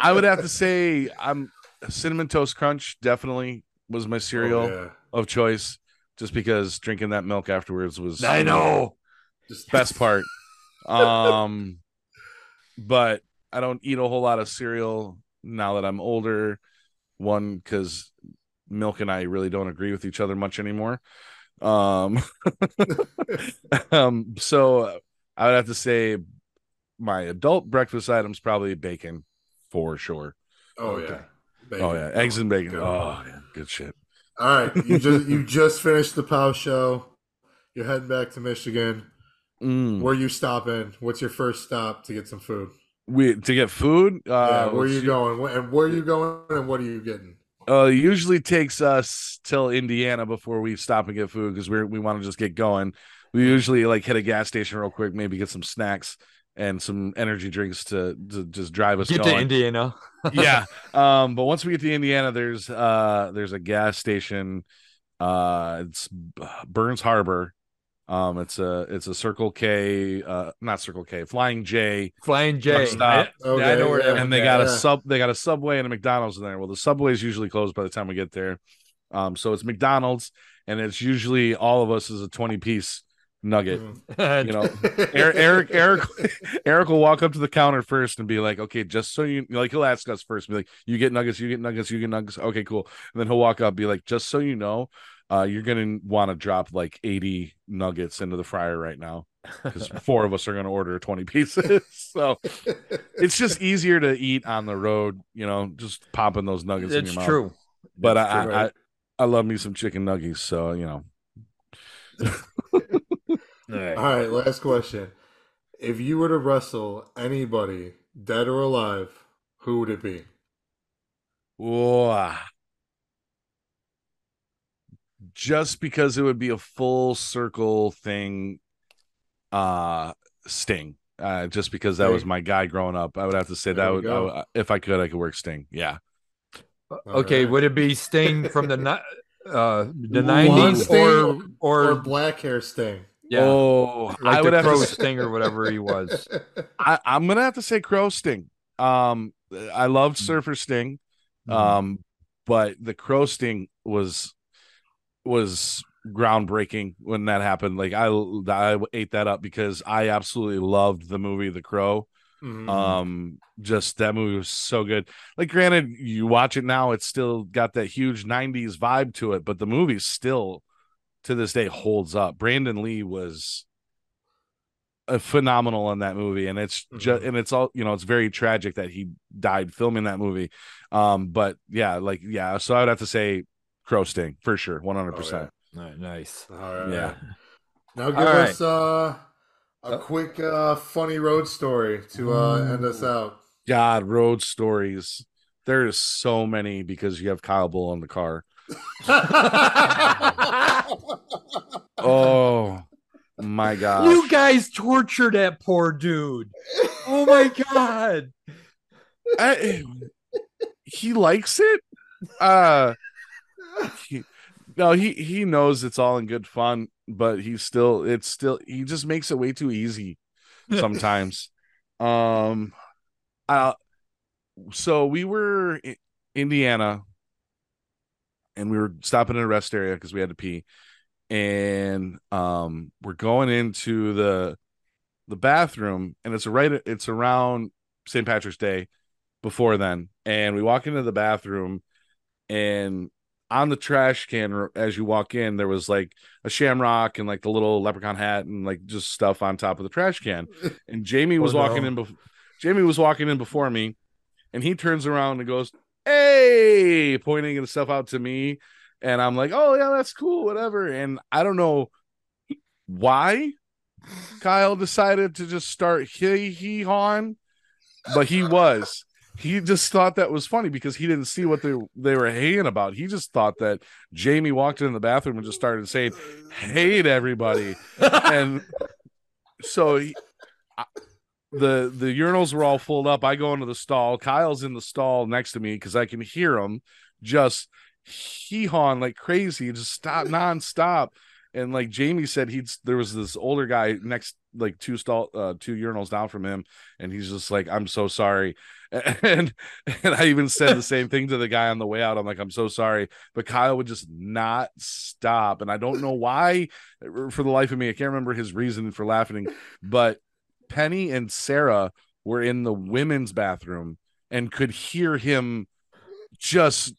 I would have to say, I'm cinnamon toast crunch. Definitely was my cereal Oh, yeah. of choice, just because drinking that milk afterwards was i know Just best part. Um, but I don't eat a whole lot of cereal now that I'm older. One, because milk and I really don't agree with each other much anymore. Um, um, so I would have to say my adult breakfast items probably bacon for sure. Oh yeah. Bacon. Oh yeah, eggs and bacon. Good. Oh yeah, good shit. All right. You just you just finished the POW show. You're heading back to Michigan. Mm. Where you stopping? What's your first stop to get some food? We to get food. Uh, yeah, where let's you see. going? And where are you going? And what are you getting? Uh, usually takes us till Indiana before we stop and get food because we we want to just get going. We usually like hit a gas station real quick, maybe get some snacks and some energy drinks to to just drive us get to indiana yeah. Um, but once we get to Indiana, there's uh there's a gas station. Uh, it's Burns Harbor. Um, it's a it's a Circle K, uh, not Circle K, Flying J, flying j Stop. I, I Okay, know where yeah. and they got at. a sub they got a subway and a mcdonald's in there well the subway is usually closed by the time we get there um so it's mcdonald's and it's usually all of us is a 20 piece nugget Mhm. you know eric eric eric eric will walk up to the counter first and be like okay just so you like he'll ask us first be like you get nuggets you get nuggets you get nuggets okay cool and then he'll walk up be like just so you know uh you're gonna want to drop like 80 nuggets into the fryer right now because four of us are gonna order 20 pieces so it's just easier to eat on the road, you know, just popping those nuggets in it's your mouth. true But That's I, true. I, I I love me some chicken nuggets, so you know. All right. All right, last question. If you were to wrestle anybody, dead or alive, who would it be? Whoa. Just because it would be a full circle thing, uh, Sting. Uh, just because that was my guy growing up, I would have to say There that would. I would- if I could, I could work Sting. Yeah, Okay, right. would it be Sting from the uh the nineties or Or or black hair sting? Yeah, Oh, like I would have to Crow say- Sting or whatever he was. I, I'm gonna have to say Crow Sting. Um, I loved Mm. Surfer Sting, um, but the Crow Sting was was groundbreaking when that happened. Like I I ate that up because I absolutely loved the movie The Crow. Mhm. Um, just that movie was so good. Like, granted, you watch it now, it's still got that huge '90s vibe to it, but the movie still to this day holds up. Brandon Lee was a phenomenal in that movie, and it's just Mhm. and it's all you know. It's very tragic that he died filming that movie. Um, but yeah, like yeah, so I would have to say Crow Sting for sure, one hundred percent. All right, nice. All right. Yeah. Now give All us uh, a Uh, quick uh, funny road story to uh, end us out. God, road stories. There's so many because you have Kyle Bull in the car. Oh, My God. You guys torture that poor dude. Oh my god. I, he likes it. Uh he, no, he he knows it's all in good fun, but he's still it's still he just makes it way too easy sometimes. um uh so we were in Indiana and we were stopping in a rest area because we had to pee. And um we're going into the the bathroom and it's right it's around St. Patrick's Day before then. And we walk into the bathroom and on the trash can as you walk in there was like a shamrock and like the little leprechaun hat and like just stuff on top of the trash can and jamie was Oh, walking no. in before jamie was walking in before me and he turns around and goes hey pointing and stuff out to me. And i'm like oh yeah that's cool whatever. And i don't know why kyle decided to just start hee hee hawing but he was. He just thought that was funny because he didn't see what they they were haying about. He just thought that Jamie walked in the bathroom and just started saying, "Hate everybody," and so he, the the urinals were all filled up. I go into the stall. Kyle's in the stall next to me because I can hear him just hee hawing like crazy, just stop nonstop. And like Jamie said, he'd there was this older guy next, like two stall, uh, two urinals down from him, and he's just like, "I'm so sorry." And and I even said the same thing to the guy on the way out. I'm like, I'm so sorry, but Kyle would just not stop, and I don't know why. For the life of me, I can't remember his reason for laughing. But Penny and Sarah were in the women's bathroom and could hear him just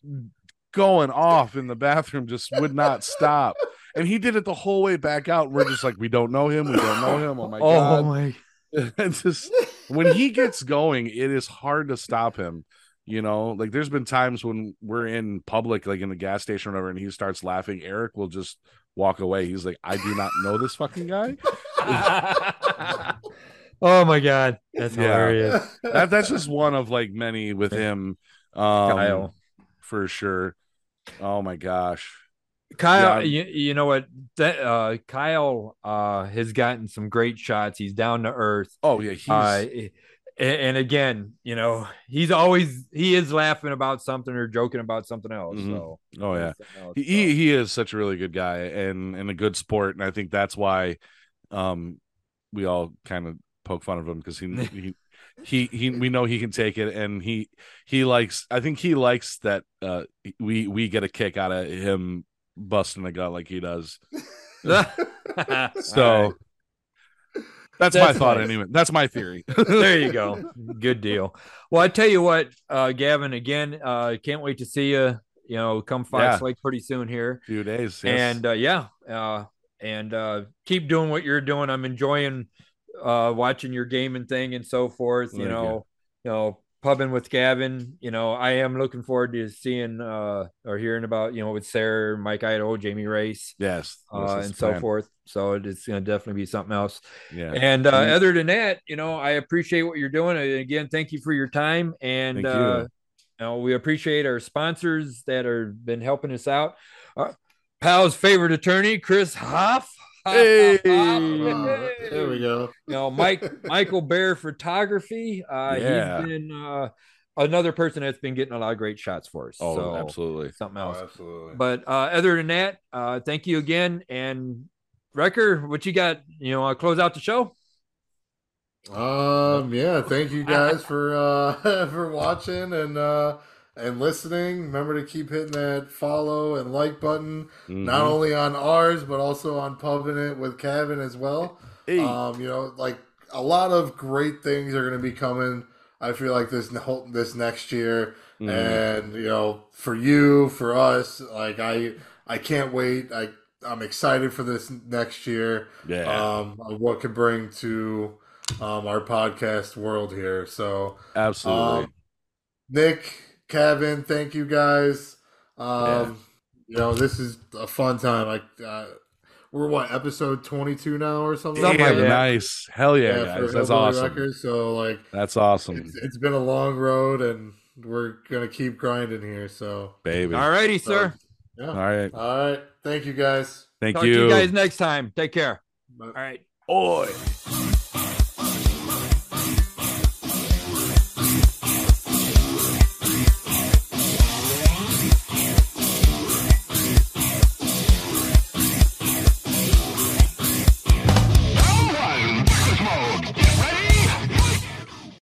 going off in the bathroom, just would not stop. And he did it the whole way back out. We're just like, we don't know him. We don't know him. Oh my oh god. oh my it's just when he gets going, it is hard to stop him. You know, like there's been times when we're in public, like in the gas station or whatever, and he starts laughing. Eric will just walk away. He's like, I do not know this fucking guy. oh my god. That's Yeah. hilarious. That, that's just one of like many with him. Um, Kyle. for sure. Oh my gosh. Kyle, Yeah. you, you know what? That uh Kyle uh has gotten some great shots. He's down to earth. Oh yeah, he's Uh, and, and again, you know, he's always he is laughing about something or joking about something else. Mhm. So oh yeah. else, he, so. he he is such a really good guy and and a good sport and i think that's why um we all kind of poke fun of him because he, he he he we know he can take it and he he likes i think he likes that uh we we get a kick out of him busting a gut like he does so that's, my That's thought anyway that's my theory there you go. Good deal. Well, I tell you what, uh, Kavan, again, uh, can't wait to see you. You know, come Fox Yeah. Lake pretty soon here. few days yes. and uh, yeah uh, and uh, keep doing what you're doing i'm enjoying uh, watching your gaming thing and so forth you know you know pubbing with Kavan you know i am looking forward to seeing uh, or hearing about you know with sarah mike idaho jamie race yes uh, and so plan. forth so it's going to definitely be something else yeah and uh, other than that you know i appreciate what you're doing and again thank you for your time and you. uh, you know, we appreciate our sponsors that have been helping us out. Uh, Pal's favorite attorney, Chris Haaff. Hey. There we go. You know, Mike Michael Bare Photography. Uh, Yeah. He's been uh, another person that's been getting a lot of great shots for us. oh so absolutely something Oh, else. absolutely. But uh, other than that, uh, thank you again. And Wrecker, what you got? You know, uh, close out the show. Um, yeah, thank you guys for uh for watching and uh and listening. Remember to keep hitting that follow and like button, not Mhm. only on ours but also on Pubbing It with Kavan as well. Hey. Um, you know, like a lot of great things are going to be coming. I feel like this whole- this next year, Mhm. and you know, for you, for us, like I I can't wait. I I'm excited for this next year. yeah Um, what could bring to um our podcast world here. So absolutely um, Nick, Kavan, thank you guys. Um, you know, this is a fun time. Like, uh, we're what episode twenty two now or something. Something like like Damn, that. nice hell yeah, for guys that's Hillbilly awesome Wreckers. So like, that's awesome it's, it's been a long road, and we're gonna keep grinding here. So baby All righty, sir. yeah. all right All right. Thank you guys. thank Talk you to you guys next time. Take care. All right. Oi.